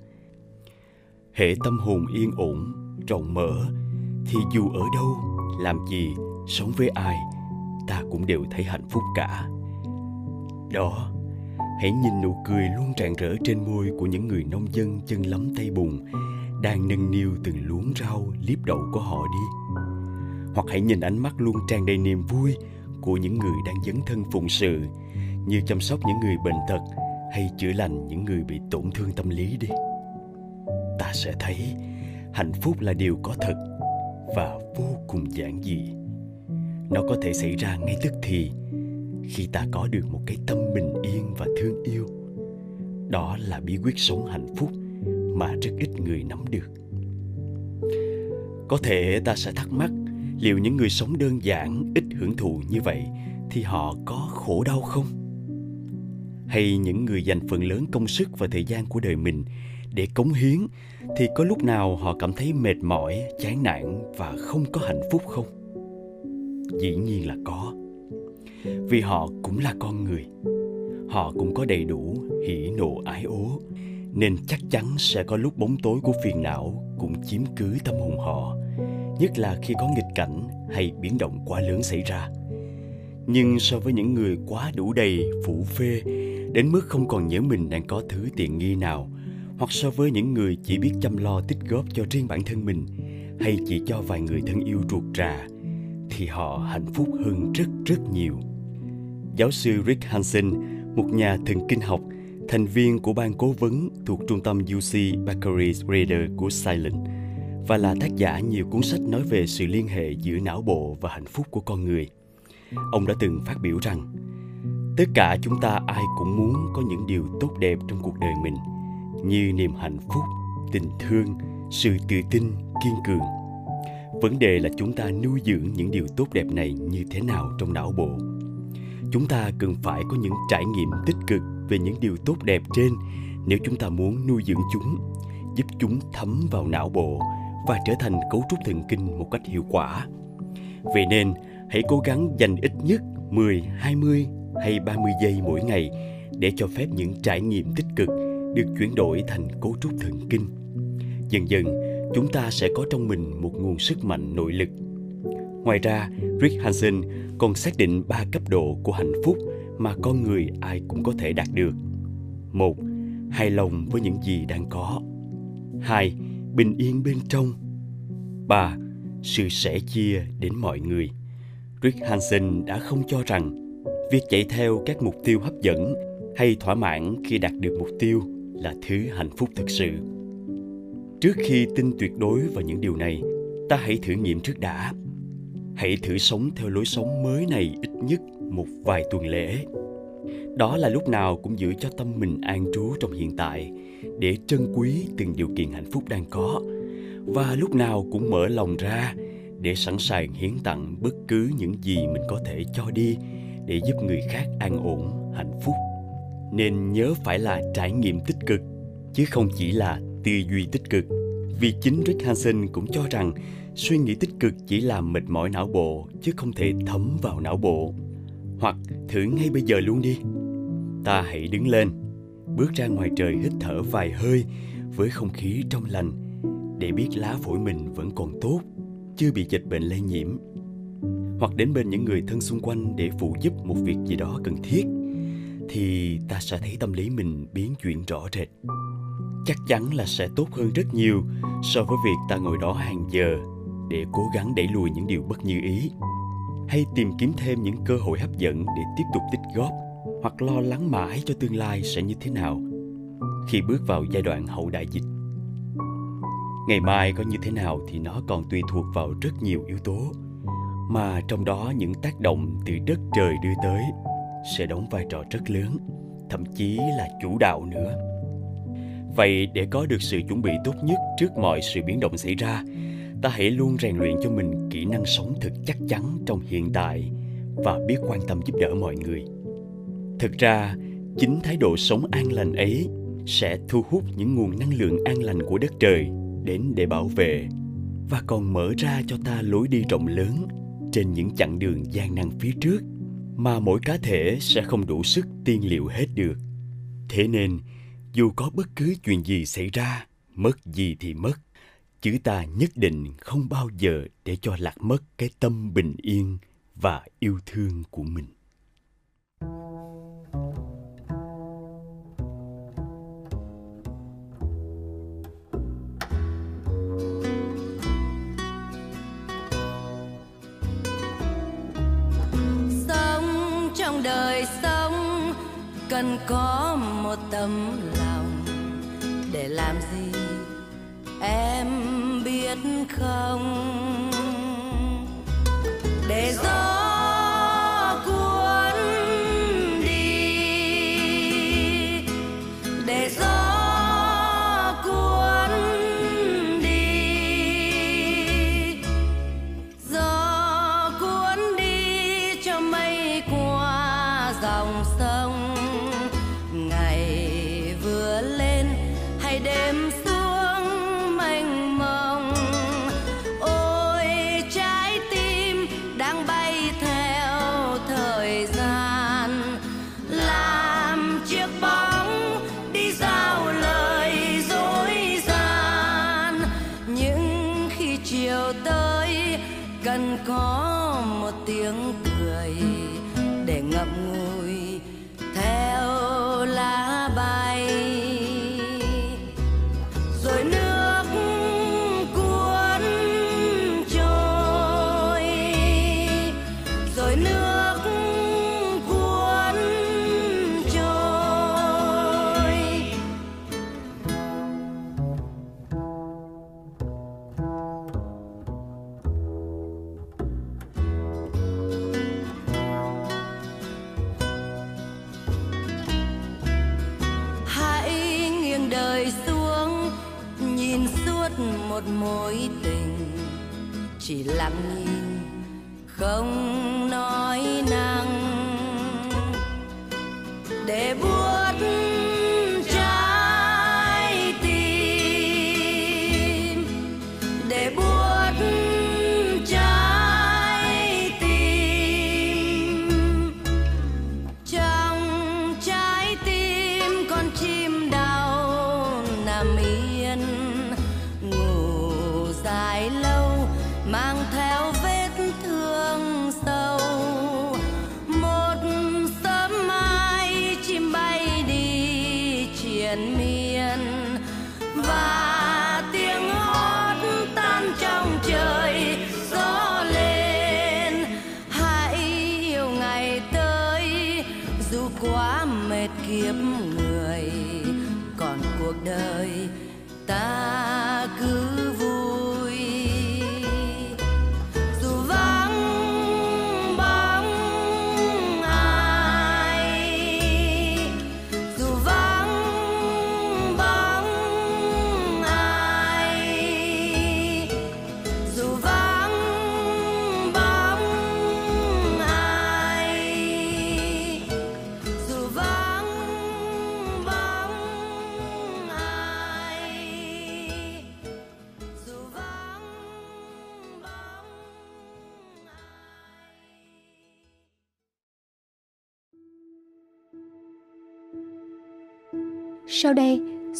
Hệ tâm hồn yên ổn, rộng mở, thì dù ở đâu, làm gì sống với ai, ta cũng đều thấy hạnh phúc cả. Đó, hãy nhìn nụ cười luôn rạng rỡ trên môi của những người nông dân chân lấm tay bùn, đang nâng niu từng luống rau liếp đậu của họ đi. Hoặc hãy nhìn ánh mắt luôn tràn đầy niềm vui của những người đang dấn thân phụng sự, như chăm sóc những người bệnh tật hay chữa lành những người bị tổn thương tâm lý đi. Ta sẽ thấy hạnh phúc là điều có thật và vô cùng giản dị nó có thể xảy ra ngay tức thì, khi ta có được một cái tâm bình yên và thương yêu. Đó là bí quyết sống hạnh phúc mà rất ít người nắm được. Có thể ta sẽ thắc mắc, liệu những người sống đơn giản, ít hưởng thụ như vậy thì họ có khổ đau không? Hay những người dành phần lớn công sức và thời gian của đời mình để cống hiến thì có lúc nào họ cảm thấy mệt mỏi, chán nản và không có hạnh phúc không? Dĩ nhiên là có. Vì họ cũng là con người. Họ cũng có đầy đủ hỉ nộ ái ố, nên chắc chắn sẽ có lúc bóng tối của phiền não cũng chiếm cứ tâm hồn họ, nhất là khi có nghịch cảnh hay biến động quá lớn xảy ra. Nhưng so với những người quá đủ đầy phủ phê, đến mức không còn nhớ mình đang có thứ tiện nghi nào, hoặc so với những người chỉ biết chăm lo tích góp cho riêng bản thân mình, hay chỉ cho vài người thân yêu ruột rà thì họ hạnh phúc hơn rất rất nhiều giáo sư Rick Hansen một nhà thần kinh học thành viên của ban cố vấn thuộc trung tâm UC Berkeley Reader của Silent và là tác giả nhiều cuốn sách nói về sự liên hệ giữa não bộ và hạnh phúc của con người. Ông đã từng phát biểu rằng, tất cả chúng ta ai cũng muốn có những điều tốt đẹp trong cuộc đời mình, như niềm hạnh phúc, tình thương, sự tự tin, kiên cường. Vấn đề là chúng ta nuôi dưỡng những điều tốt đẹp này như thế nào trong não bộ. Chúng ta cần phải có những trải nghiệm tích cực về những điều tốt đẹp trên nếu chúng ta muốn nuôi dưỡng chúng, giúp chúng thấm vào não bộ và trở thành cấu trúc thần kinh một cách hiệu quả. Vậy nên, hãy cố gắng dành ít nhất 10, 20 hay 30 giây mỗi ngày để cho phép những trải nghiệm tích cực được chuyển đổi thành cấu trúc thần kinh. Dần dần, chúng ta sẽ có trong mình một nguồn sức mạnh nội lực. Ngoài ra, Rick Hansen còn xác định ba cấp độ của hạnh phúc mà con người ai cũng có thể đạt được. Một, hài lòng với những gì đang có. Hai, bình yên bên trong. Ba, sự sẻ chia đến mọi người. Rick Hansen đã không cho rằng việc chạy theo các mục tiêu hấp dẫn hay thỏa mãn khi đạt được mục tiêu là thứ hạnh phúc thực sự. Trước khi tin tuyệt đối vào những điều này, ta hãy thử nghiệm trước đã. Hãy thử sống theo lối sống mới này ít nhất một vài tuần lễ. Đó là lúc nào cũng giữ cho tâm mình an trú trong hiện tại để trân quý từng điều kiện hạnh phúc đang có và lúc nào cũng mở lòng ra để sẵn sàng hiến tặng bất cứ những gì mình có thể cho đi để giúp người khác an ổn hạnh phúc nên nhớ phải là trải nghiệm tích cực chứ không chỉ là tư duy tích cực. Vì chính Rick Hansen cũng cho rằng suy nghĩ tích cực chỉ làm mệt mỏi não bộ, chứ không thể thấm vào não bộ. Hoặc thử ngay bây giờ luôn đi. Ta hãy đứng lên. Bước ra ngoài trời hít thở vài hơi với không khí trong lành, để biết lá phổi mình vẫn còn tốt, chưa bị dịch bệnh lây nhiễm. Hoặc đến bên những người thân xung quanh để phụ giúp một việc gì đó cần thiết, thì ta sẽ thấy tâm lý mình biến chuyển rõ rệt chắc chắn là sẽ tốt hơn rất nhiều so với việc ta ngồi đó hàng giờ để cố gắng đẩy lùi những điều bất như ý. Hay tìm kiếm thêm những cơ hội hấp dẫn để tiếp tục tích góp hoặc lo lắng mãi cho tương lai sẽ như thế nào khi bước vào giai đoạn hậu đại dịch. Ngày mai có như thế nào thì nó còn tùy thuộc vào rất nhiều yếu tố, mà trong đó những tác động từ đất trời đưa tới sẽ đóng vai trò rất lớn, thậm chí là chủ đạo nữa vậy để có được sự chuẩn bị tốt nhất trước mọi sự biến động xảy ra ta hãy luôn rèn luyện cho mình kỹ năng sống thật chắc chắn trong hiện tại và biết quan tâm giúp đỡ mọi người thực ra chính thái độ sống an lành ấy sẽ thu hút những nguồn năng lượng an lành của đất trời đến để bảo vệ và còn mở ra cho ta lối đi rộng lớn trên những chặng đường gian nan phía trước mà mỗi cá thể sẽ không đủ sức tiên liệu hết được. Thế nên, dù có bất cứ chuyện gì xảy ra, mất gì thì mất, chữ ta nhất định không bao giờ để cho lạc mất cái tâm bình yên và yêu thương của mình. Sống trong đời sống cần có một tấm lòng để làm gì em biết không? Để chỉ lặng nhìn không nói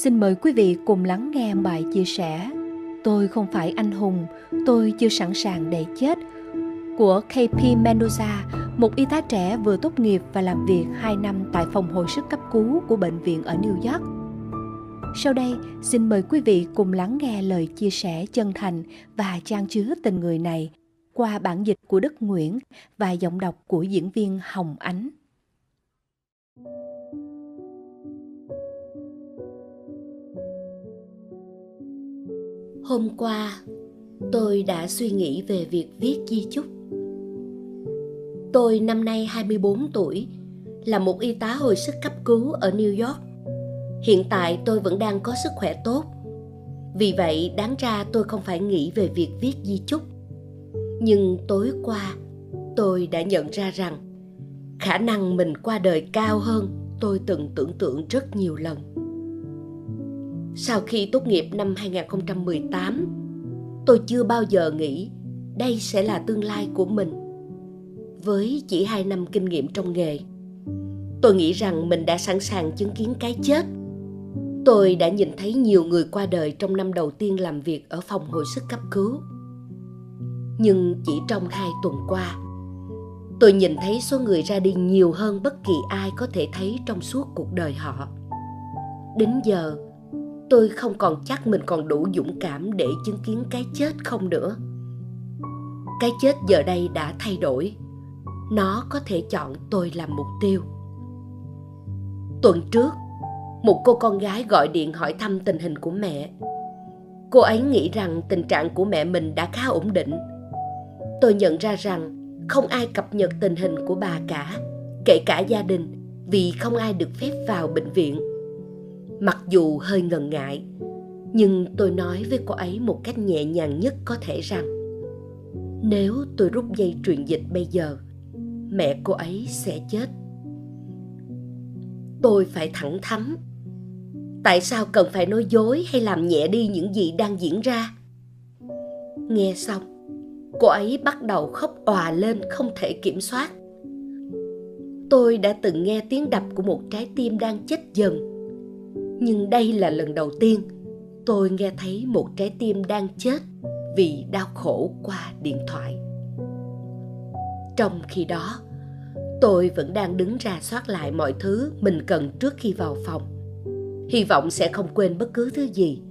xin mời quý vị cùng lắng nghe bài chia sẻ Tôi không phải anh hùng, tôi chưa sẵn sàng để chết của KP Mendoza, một y tá trẻ vừa tốt nghiệp và làm việc 2 năm tại phòng hồi sức cấp cứu của bệnh viện ở New York. Sau đây, xin mời quý vị cùng lắng nghe lời chia sẻ chân thành và trang chứa tình người này qua bản dịch của Đức Nguyễn và giọng đọc của diễn viên Hồng Ánh. Hôm qua, tôi đã suy nghĩ về việc viết di chúc. Tôi năm nay 24 tuổi, là một y tá hồi sức cấp cứu ở New York. Hiện tại tôi vẫn đang có sức khỏe tốt. Vì vậy, đáng ra tôi không phải nghĩ về việc viết di chúc. Nhưng tối qua, tôi đã nhận ra rằng khả năng mình qua đời cao hơn tôi từng tưởng tượng rất nhiều lần sau khi tốt nghiệp năm 2018, tôi chưa bao giờ nghĩ đây sẽ là tương lai của mình. Với chỉ hai năm kinh nghiệm trong nghề, tôi nghĩ rằng mình đã sẵn sàng chứng kiến cái chết. Tôi đã nhìn thấy nhiều người qua đời trong năm đầu tiên làm việc ở phòng hồi sức cấp cứu. Nhưng chỉ trong hai tuần qua, tôi nhìn thấy số người ra đi nhiều hơn bất kỳ ai có thể thấy trong suốt cuộc đời họ đến giờ tôi không còn chắc mình còn đủ dũng cảm để chứng kiến cái chết không nữa. Cái chết giờ đây đã thay đổi. Nó có thể chọn tôi làm mục tiêu. Tuần trước, một cô con gái gọi điện hỏi thăm tình hình của mẹ. Cô ấy nghĩ rằng tình trạng của mẹ mình đã khá ổn định. Tôi nhận ra rằng không ai cập nhật tình hình của bà cả, kể cả gia đình, vì không ai được phép vào bệnh viện mặc dù hơi ngần ngại, nhưng tôi nói với cô ấy một cách nhẹ nhàng nhất có thể rằng, nếu tôi rút dây truyền dịch bây giờ, mẹ cô ấy sẽ chết. Tôi phải thẳng thắn, tại sao cần phải nói dối hay làm nhẹ đi những gì đang diễn ra? Nghe xong, cô ấy bắt đầu khóc òa lên không thể kiểm soát. Tôi đã từng nghe tiếng đập của một trái tim đang chết dần nhưng đây là lần đầu tiên tôi nghe thấy một trái tim đang chết vì đau khổ qua điện thoại. Trong khi đó, tôi vẫn đang đứng ra soát lại mọi thứ mình cần trước khi vào phòng. Hy vọng sẽ không quên bất cứ thứ gì.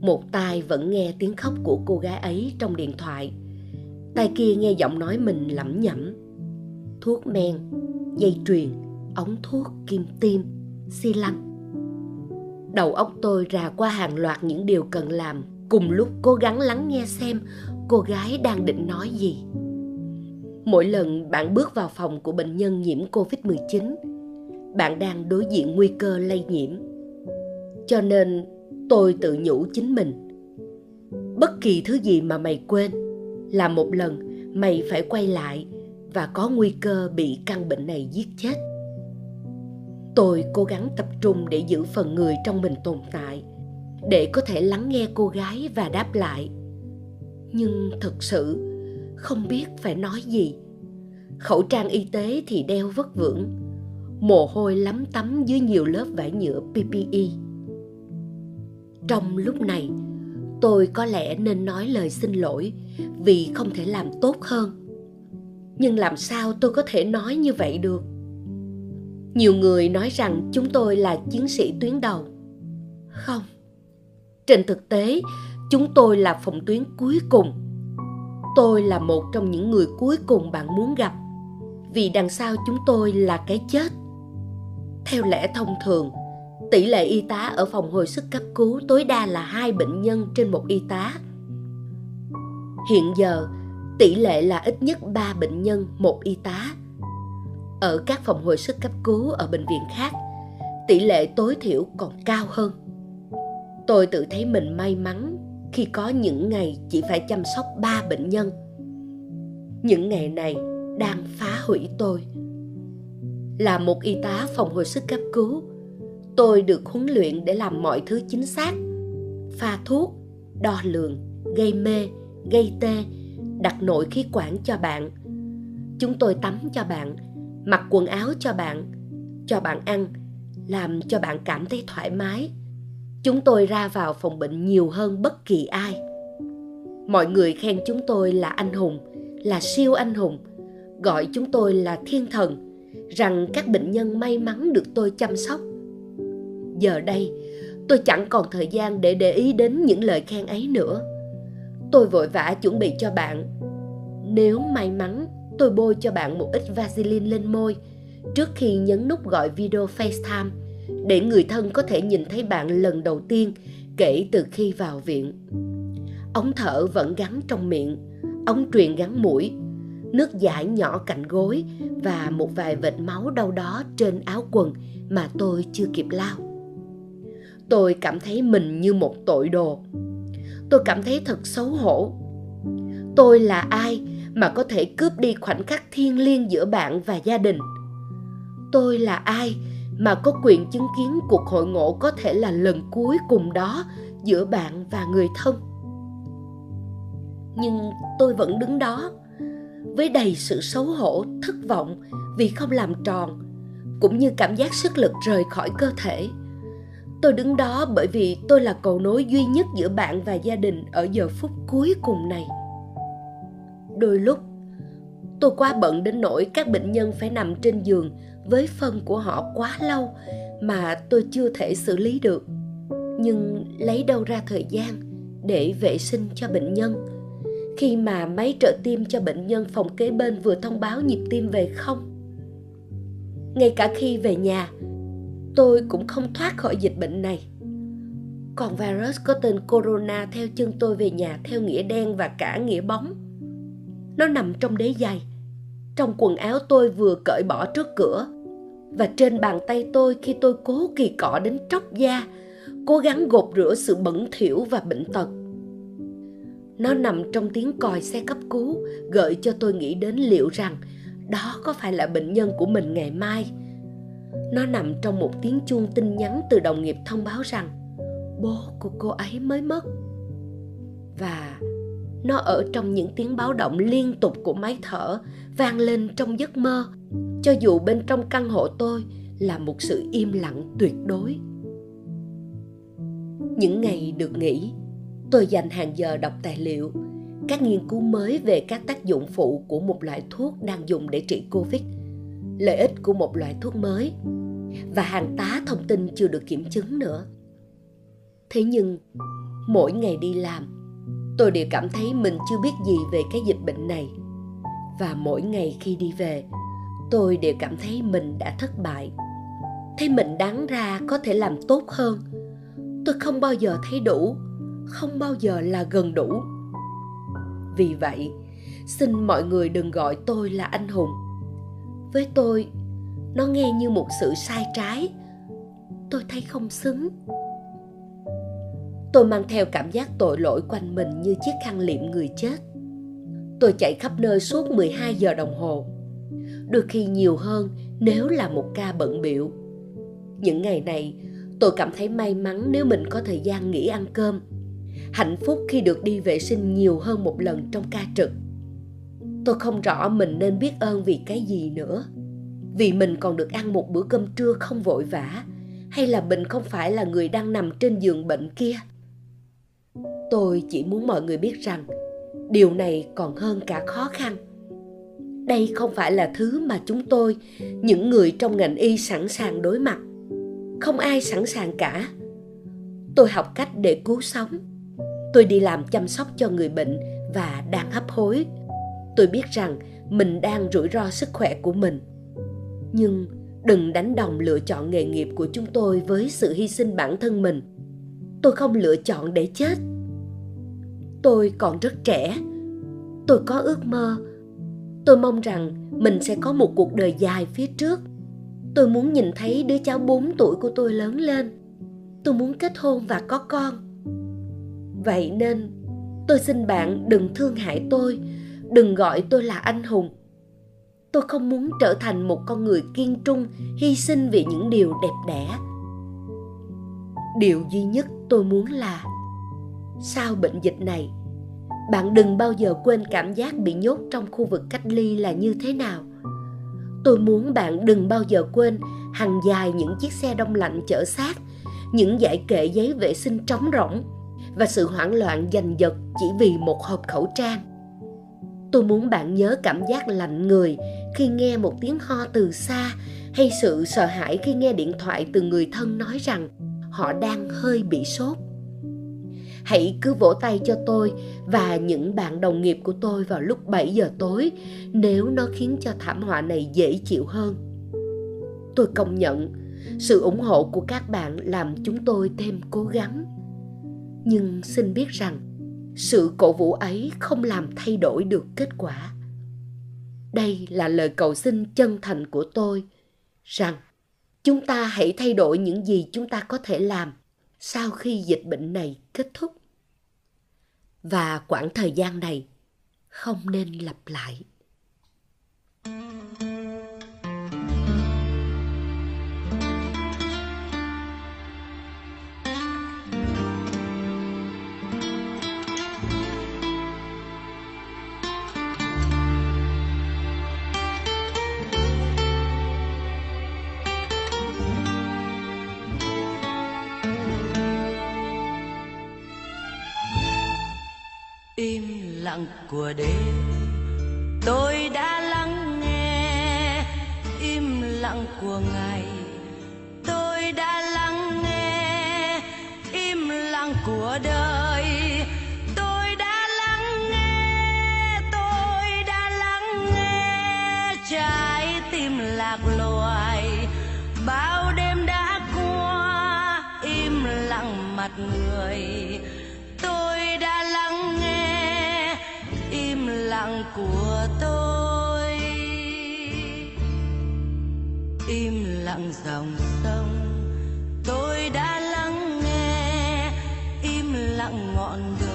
Một tai vẫn nghe tiếng khóc của cô gái ấy trong điện thoại. Tay kia nghe giọng nói mình lẩm nhẩm. Thuốc men, dây truyền ống thuốc kim tiêm xi lanh đầu óc tôi rà qua hàng loạt những điều cần làm. Cùng lúc cố gắng lắng nghe xem cô gái đang định nói gì. Mỗi lần bạn bước vào phòng của bệnh nhân nhiễm covid-19 bạn đang đối diện nguy cơ lây nhiễm. Cho nên tôi tự nhủ chính mình, bất kỳ thứ gì mà mày quên là một lần mày phải quay lại và có nguy cơ bị căn bệnh này giết chết tôi cố gắng tập trung để giữ phần người trong mình tồn tại, để có thể lắng nghe cô gái và đáp lại. Nhưng thực sự, không biết phải nói gì. Khẩu trang y tế thì đeo vất vưởng, mồ hôi lắm tắm dưới nhiều lớp vải nhựa ppe trong lúc này, tôi có lẽ nên nói lời xin lỗi vì không thể làm tốt hơn. Nhưng làm sao tôi có thể nói như vậy được? Nhiều người nói rằng chúng tôi là chiến sĩ tuyến đầu. Không. Trên thực tế, chúng tôi là phòng tuyến cuối cùng. Tôi là một trong những người cuối cùng bạn muốn gặp. Vì đằng sau chúng tôi là cái chết. Theo lẽ thông thường, tỷ lệ y tá ở phòng hồi sức cấp cứu tối đa là hai bệnh nhân trên một y tá. Hiện giờ, tỷ lệ là ít nhất 3 bệnh nhân, một y tá ở các phòng hồi sức cấp cứu ở bệnh viện khác, tỷ lệ tối thiểu còn cao hơn. Tôi tự thấy mình may mắn khi có những ngày chỉ phải chăm sóc ba bệnh nhân. Những ngày này đang phá hủy tôi. Là một y tá phòng hồi sức cấp cứu, tôi được huấn luyện để làm mọi thứ chính xác, pha thuốc, đo lường, gây mê, gây tê, đặt nội khí quản cho bạn. Chúng tôi tắm cho bạn mặc quần áo cho bạn cho bạn ăn, làm cho bạn cảm thấy thoải mái. Chúng tôi ra vào phòng bệnh nhiều hơn bất kỳ ai. Mọi người khen chúng tôi là anh hùng, là siêu anh hùng, gọi chúng tôi là thiên thần, rằng các bệnh nhân may mắn được tôi chăm sóc. Giờ đây, tôi chẳng còn thời gian để để ý đến những lời khen ấy nữa. Tôi vội vã chuẩn bị cho bạn. Nếu may mắn tôi bôi cho bạn một ít Vaseline lên môi trước khi nhấn nút gọi video FaceTime để người thân có thể nhìn thấy bạn lần đầu tiên kể từ khi vào viện. Ống thở vẫn gắn trong miệng, ống truyền gắn mũi, nước giải nhỏ cạnh gối và một vài vệt máu đâu đó trên áo quần mà tôi chưa kịp lao. Tôi cảm thấy mình như một tội đồ. Tôi cảm thấy thật xấu hổ. Tôi là ai mà có thể cướp đi khoảnh khắc thiêng liêng giữa bạn và gia đình. Tôi là ai mà có quyền chứng kiến cuộc hội ngộ có thể là lần cuối cùng đó giữa bạn và người thân? Nhưng tôi vẫn đứng đó, với đầy sự xấu hổ, thất vọng vì không làm tròn, cũng như cảm giác sức lực rời khỏi cơ thể. Tôi đứng đó bởi vì tôi là cầu nối duy nhất giữa bạn và gia đình ở giờ phút cuối cùng này đôi lúc. Tôi quá bận đến nỗi các bệnh nhân phải nằm trên giường với phân của họ quá lâu mà tôi chưa thể xử lý được. Nhưng lấy đâu ra thời gian để vệ sinh cho bệnh nhân? Khi mà máy trợ tim cho bệnh nhân phòng kế bên vừa thông báo nhịp tim về không? Ngay cả khi về nhà, tôi cũng không thoát khỏi dịch bệnh này. Còn virus có tên corona theo chân tôi về nhà theo nghĩa đen và cả nghĩa bóng nó nằm trong đế giày trong quần áo tôi vừa cởi bỏ trước cửa. Và trên bàn tay tôi khi tôi cố kỳ cọ đến tróc da, cố gắng gột rửa sự bẩn thỉu và bệnh tật. Nó nằm trong tiếng còi xe cấp cứu, gợi cho tôi nghĩ đến liệu rằng đó có phải là bệnh nhân của mình ngày mai. Nó nằm trong một tiếng chuông tin nhắn từ đồng nghiệp thông báo rằng bố của cô ấy mới mất. Và nó ở trong những tiếng báo động liên tục của máy thở, vang lên trong giấc mơ. Cho dù bên trong căn hộ tôi là một sự im lặng tuyệt đối. Những ngày được nghỉ, tôi dành hàng giờ đọc tài liệu, các nghiên cứu mới về các tác dụng phụ của một loại thuốc đang dùng để trị covid, lợi ích của một loại thuốc mới, và hàng tá thông tin chưa được kiểm chứng nữa. Thế nhưng, mỗi ngày đi làm tôi đều cảm thấy mình chưa biết gì về cái dịch bệnh này. Và mỗi ngày khi đi về, tôi đều cảm thấy mình đã thất bại. Thấy mình đáng ra có thể làm tốt hơn. Tôi không bao giờ thấy đủ, không bao giờ là gần đủ. Vì vậy, xin mọi người đừng gọi tôi là anh hùng. Với tôi, nó nghe như một sự sai trái. Tôi thấy không xứng tôi mang theo cảm giác tội lỗi quanh mình như chiếc khăn liệm người chết. Tôi chạy khắp nơi suốt 12 giờ đồng hồ. Đôi khi nhiều hơn nếu là một ca bận biệu những ngày này, tôi cảm thấy may mắn nếu mình có thời gian nghỉ ăn cơm. Hạnh phúc khi được đi vệ sinh nhiều hơn một lần trong ca trực. Tôi không rõ mình nên biết ơn vì cái gì nữa. Vì mình còn được ăn một bữa cơm trưa không vội vã, hay là mình không phải là người đang nằm trên giường bệnh kia tôi chỉ muốn mọi người biết rằng, điều này còn hơn cả khó khăn. Đây không phải là thứ mà chúng tôi, những người trong ngành y sẵn sàng đối mặt. Không ai sẵn sàng cả. Tôi học cách để cứu sống. Tôi đi làm chăm sóc cho người bệnh và đang hấp hối. Tôi biết rằng mình đang rủi ro sức khỏe của mình. Nhưng đừng đánh đồng lựa chọn nghề nghiệp của chúng tôi với sự hy sinh bản thân mình. Tôi không lựa chọn để chết tôi còn rất trẻ. Tôi có ước mơ. Tôi mong rằng mình sẽ có một cuộc đời dài phía trước. Tôi muốn nhìn thấy đứa cháu 4 tuổi của tôi lớn lên. Tôi muốn kết hôn và có con. Vậy nên, tôi xin bạn đừng thương hại tôi. Đừng gọi tôi là anh hùng. Tôi không muốn trở thành một con người kiên trung, hy sinh vì những điều đẹp đẽ. Điều duy nhất tôi muốn là sau bệnh dịch này, bạn đừng bao giờ quên cảm giác bị nhốt trong khu vực cách ly là như thế nào. Tôi muốn bạn đừng bao giờ quên hàng dài những chiếc xe đông lạnh chở xác, những dãy kệ giấy vệ sinh trống rỗng và sự hoảng loạn giành giật chỉ vì một hộp khẩu trang. Tôi muốn bạn nhớ cảm giác lạnh người khi nghe một tiếng ho từ xa hay sự sợ hãi khi nghe điện thoại từ người thân nói rằng họ đang hơi bị sốt hãy cứ vỗ tay cho tôi và những bạn đồng nghiệp của tôi vào lúc 7 giờ tối, nếu nó khiến cho thảm họa này dễ chịu hơn. Tôi công nhận, sự ủng hộ của các bạn làm chúng tôi thêm cố gắng. Nhưng xin biết rằng, sự cổ vũ ấy không làm thay đổi được kết quả. Đây là lời cầu xin chân thành của tôi, rằng chúng ta hãy thay đổi những gì chúng ta có thể làm sau khi dịch bệnh này kết thúc. Và quãng thời gian này không nên lặp lại. im lặng của đêm. Tôi đã lắng nghe im lặng của ngày. Tôi đã lắng nghe im lặng của đời. Tôi đã lắng nghe, tôi đã lắng nghe trái tim lạc loài. Bao đêm đã qua, im lặng mặt người. Tôi đã lắng lặng của tôi. Im lặng dòng sông, tôi đã lắng nghe. Im lặng ngọn đường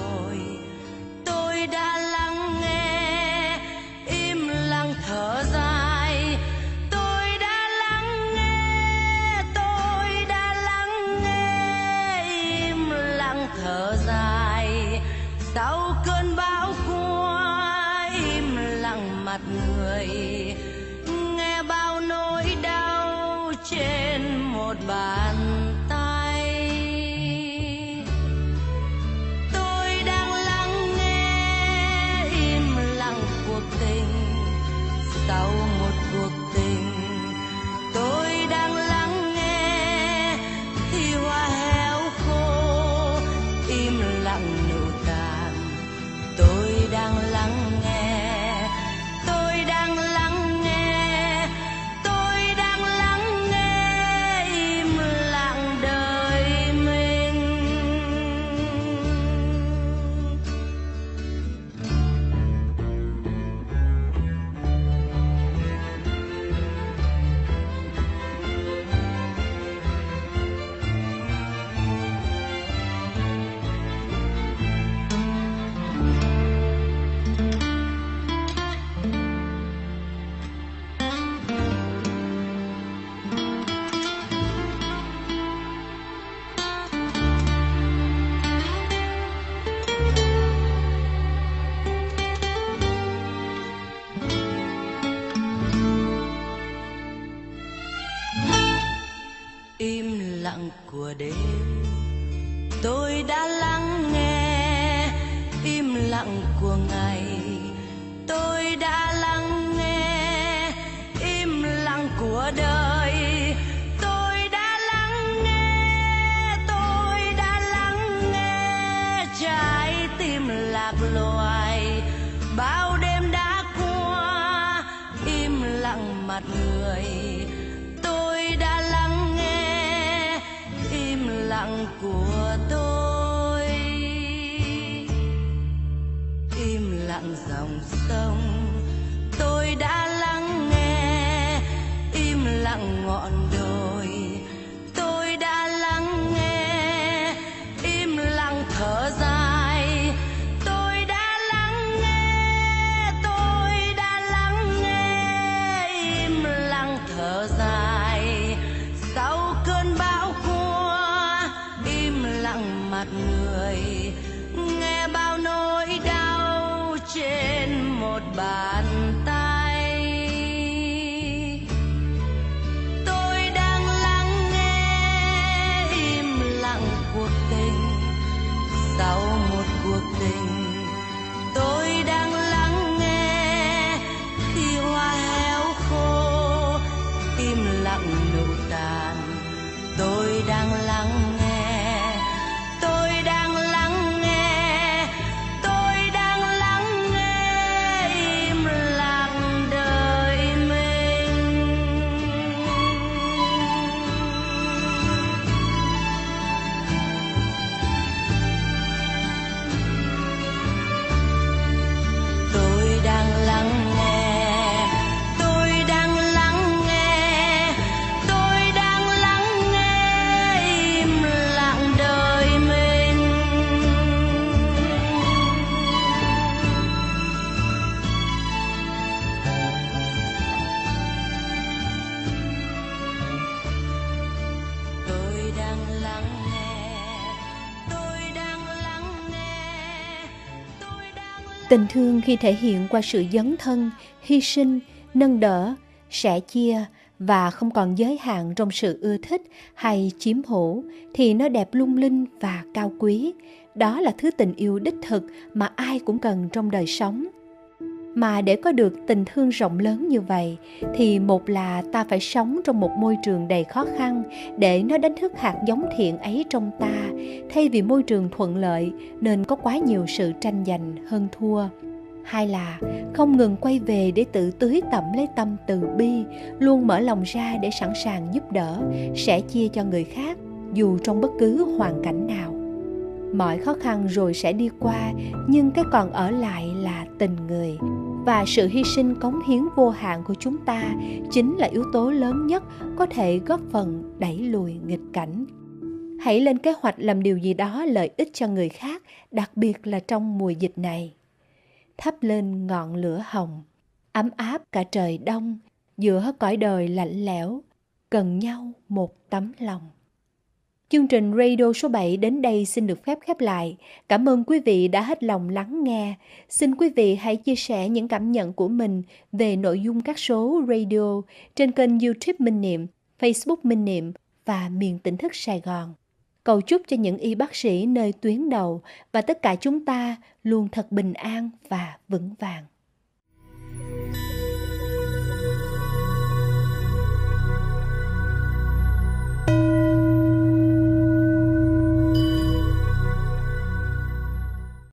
Tình thương khi thể hiện qua sự dấn thân, hy sinh, nâng đỡ, sẻ chia và không còn giới hạn trong sự ưa thích hay chiếm hữu thì nó đẹp lung linh và cao quý. Đó là thứ tình yêu đích thực mà ai cũng cần trong đời sống mà để có được tình thương rộng lớn như vậy, thì một là ta phải sống trong một môi trường đầy khó khăn để nó đánh thức hạt giống thiện ấy trong ta. Thay vì môi trường thuận lợi, nên có quá nhiều sự tranh giành hơn thua. Hai là không ngừng quay về để tự tưới tẩm lấy tâm từ bi, luôn mở lòng ra để sẵn sàng giúp đỡ sẻ chia cho người khác, dù trong bất cứ hoàn cảnh nào. Mọi khó khăn rồi sẽ đi qua, nhưng cái còn ở lại là tình người và sự hy sinh cống hiến vô hạn của chúng ta chính là yếu tố lớn nhất có thể góp phần đẩy lùi nghịch cảnh. Hãy lên kế hoạch làm điều gì đó lợi ích cho người khác, đặc biệt là trong mùa dịch này. Thắp lên ngọn lửa hồng, ấm áp cả trời đông, giữa cõi đời lạnh lẽo cần nhau một tấm lòng. Chương trình Radio số 7 đến đây xin được phép khép lại. Cảm ơn quý vị đã hết lòng lắng nghe. Xin quý vị hãy chia sẻ những cảm nhận của mình về nội dung các số radio trên kênh YouTube Minh Niệm, Facebook Minh Niệm và miền tỉnh thức Sài Gòn. Cầu chúc cho những y bác sĩ nơi tuyến đầu và tất cả chúng ta luôn thật bình an và vững vàng.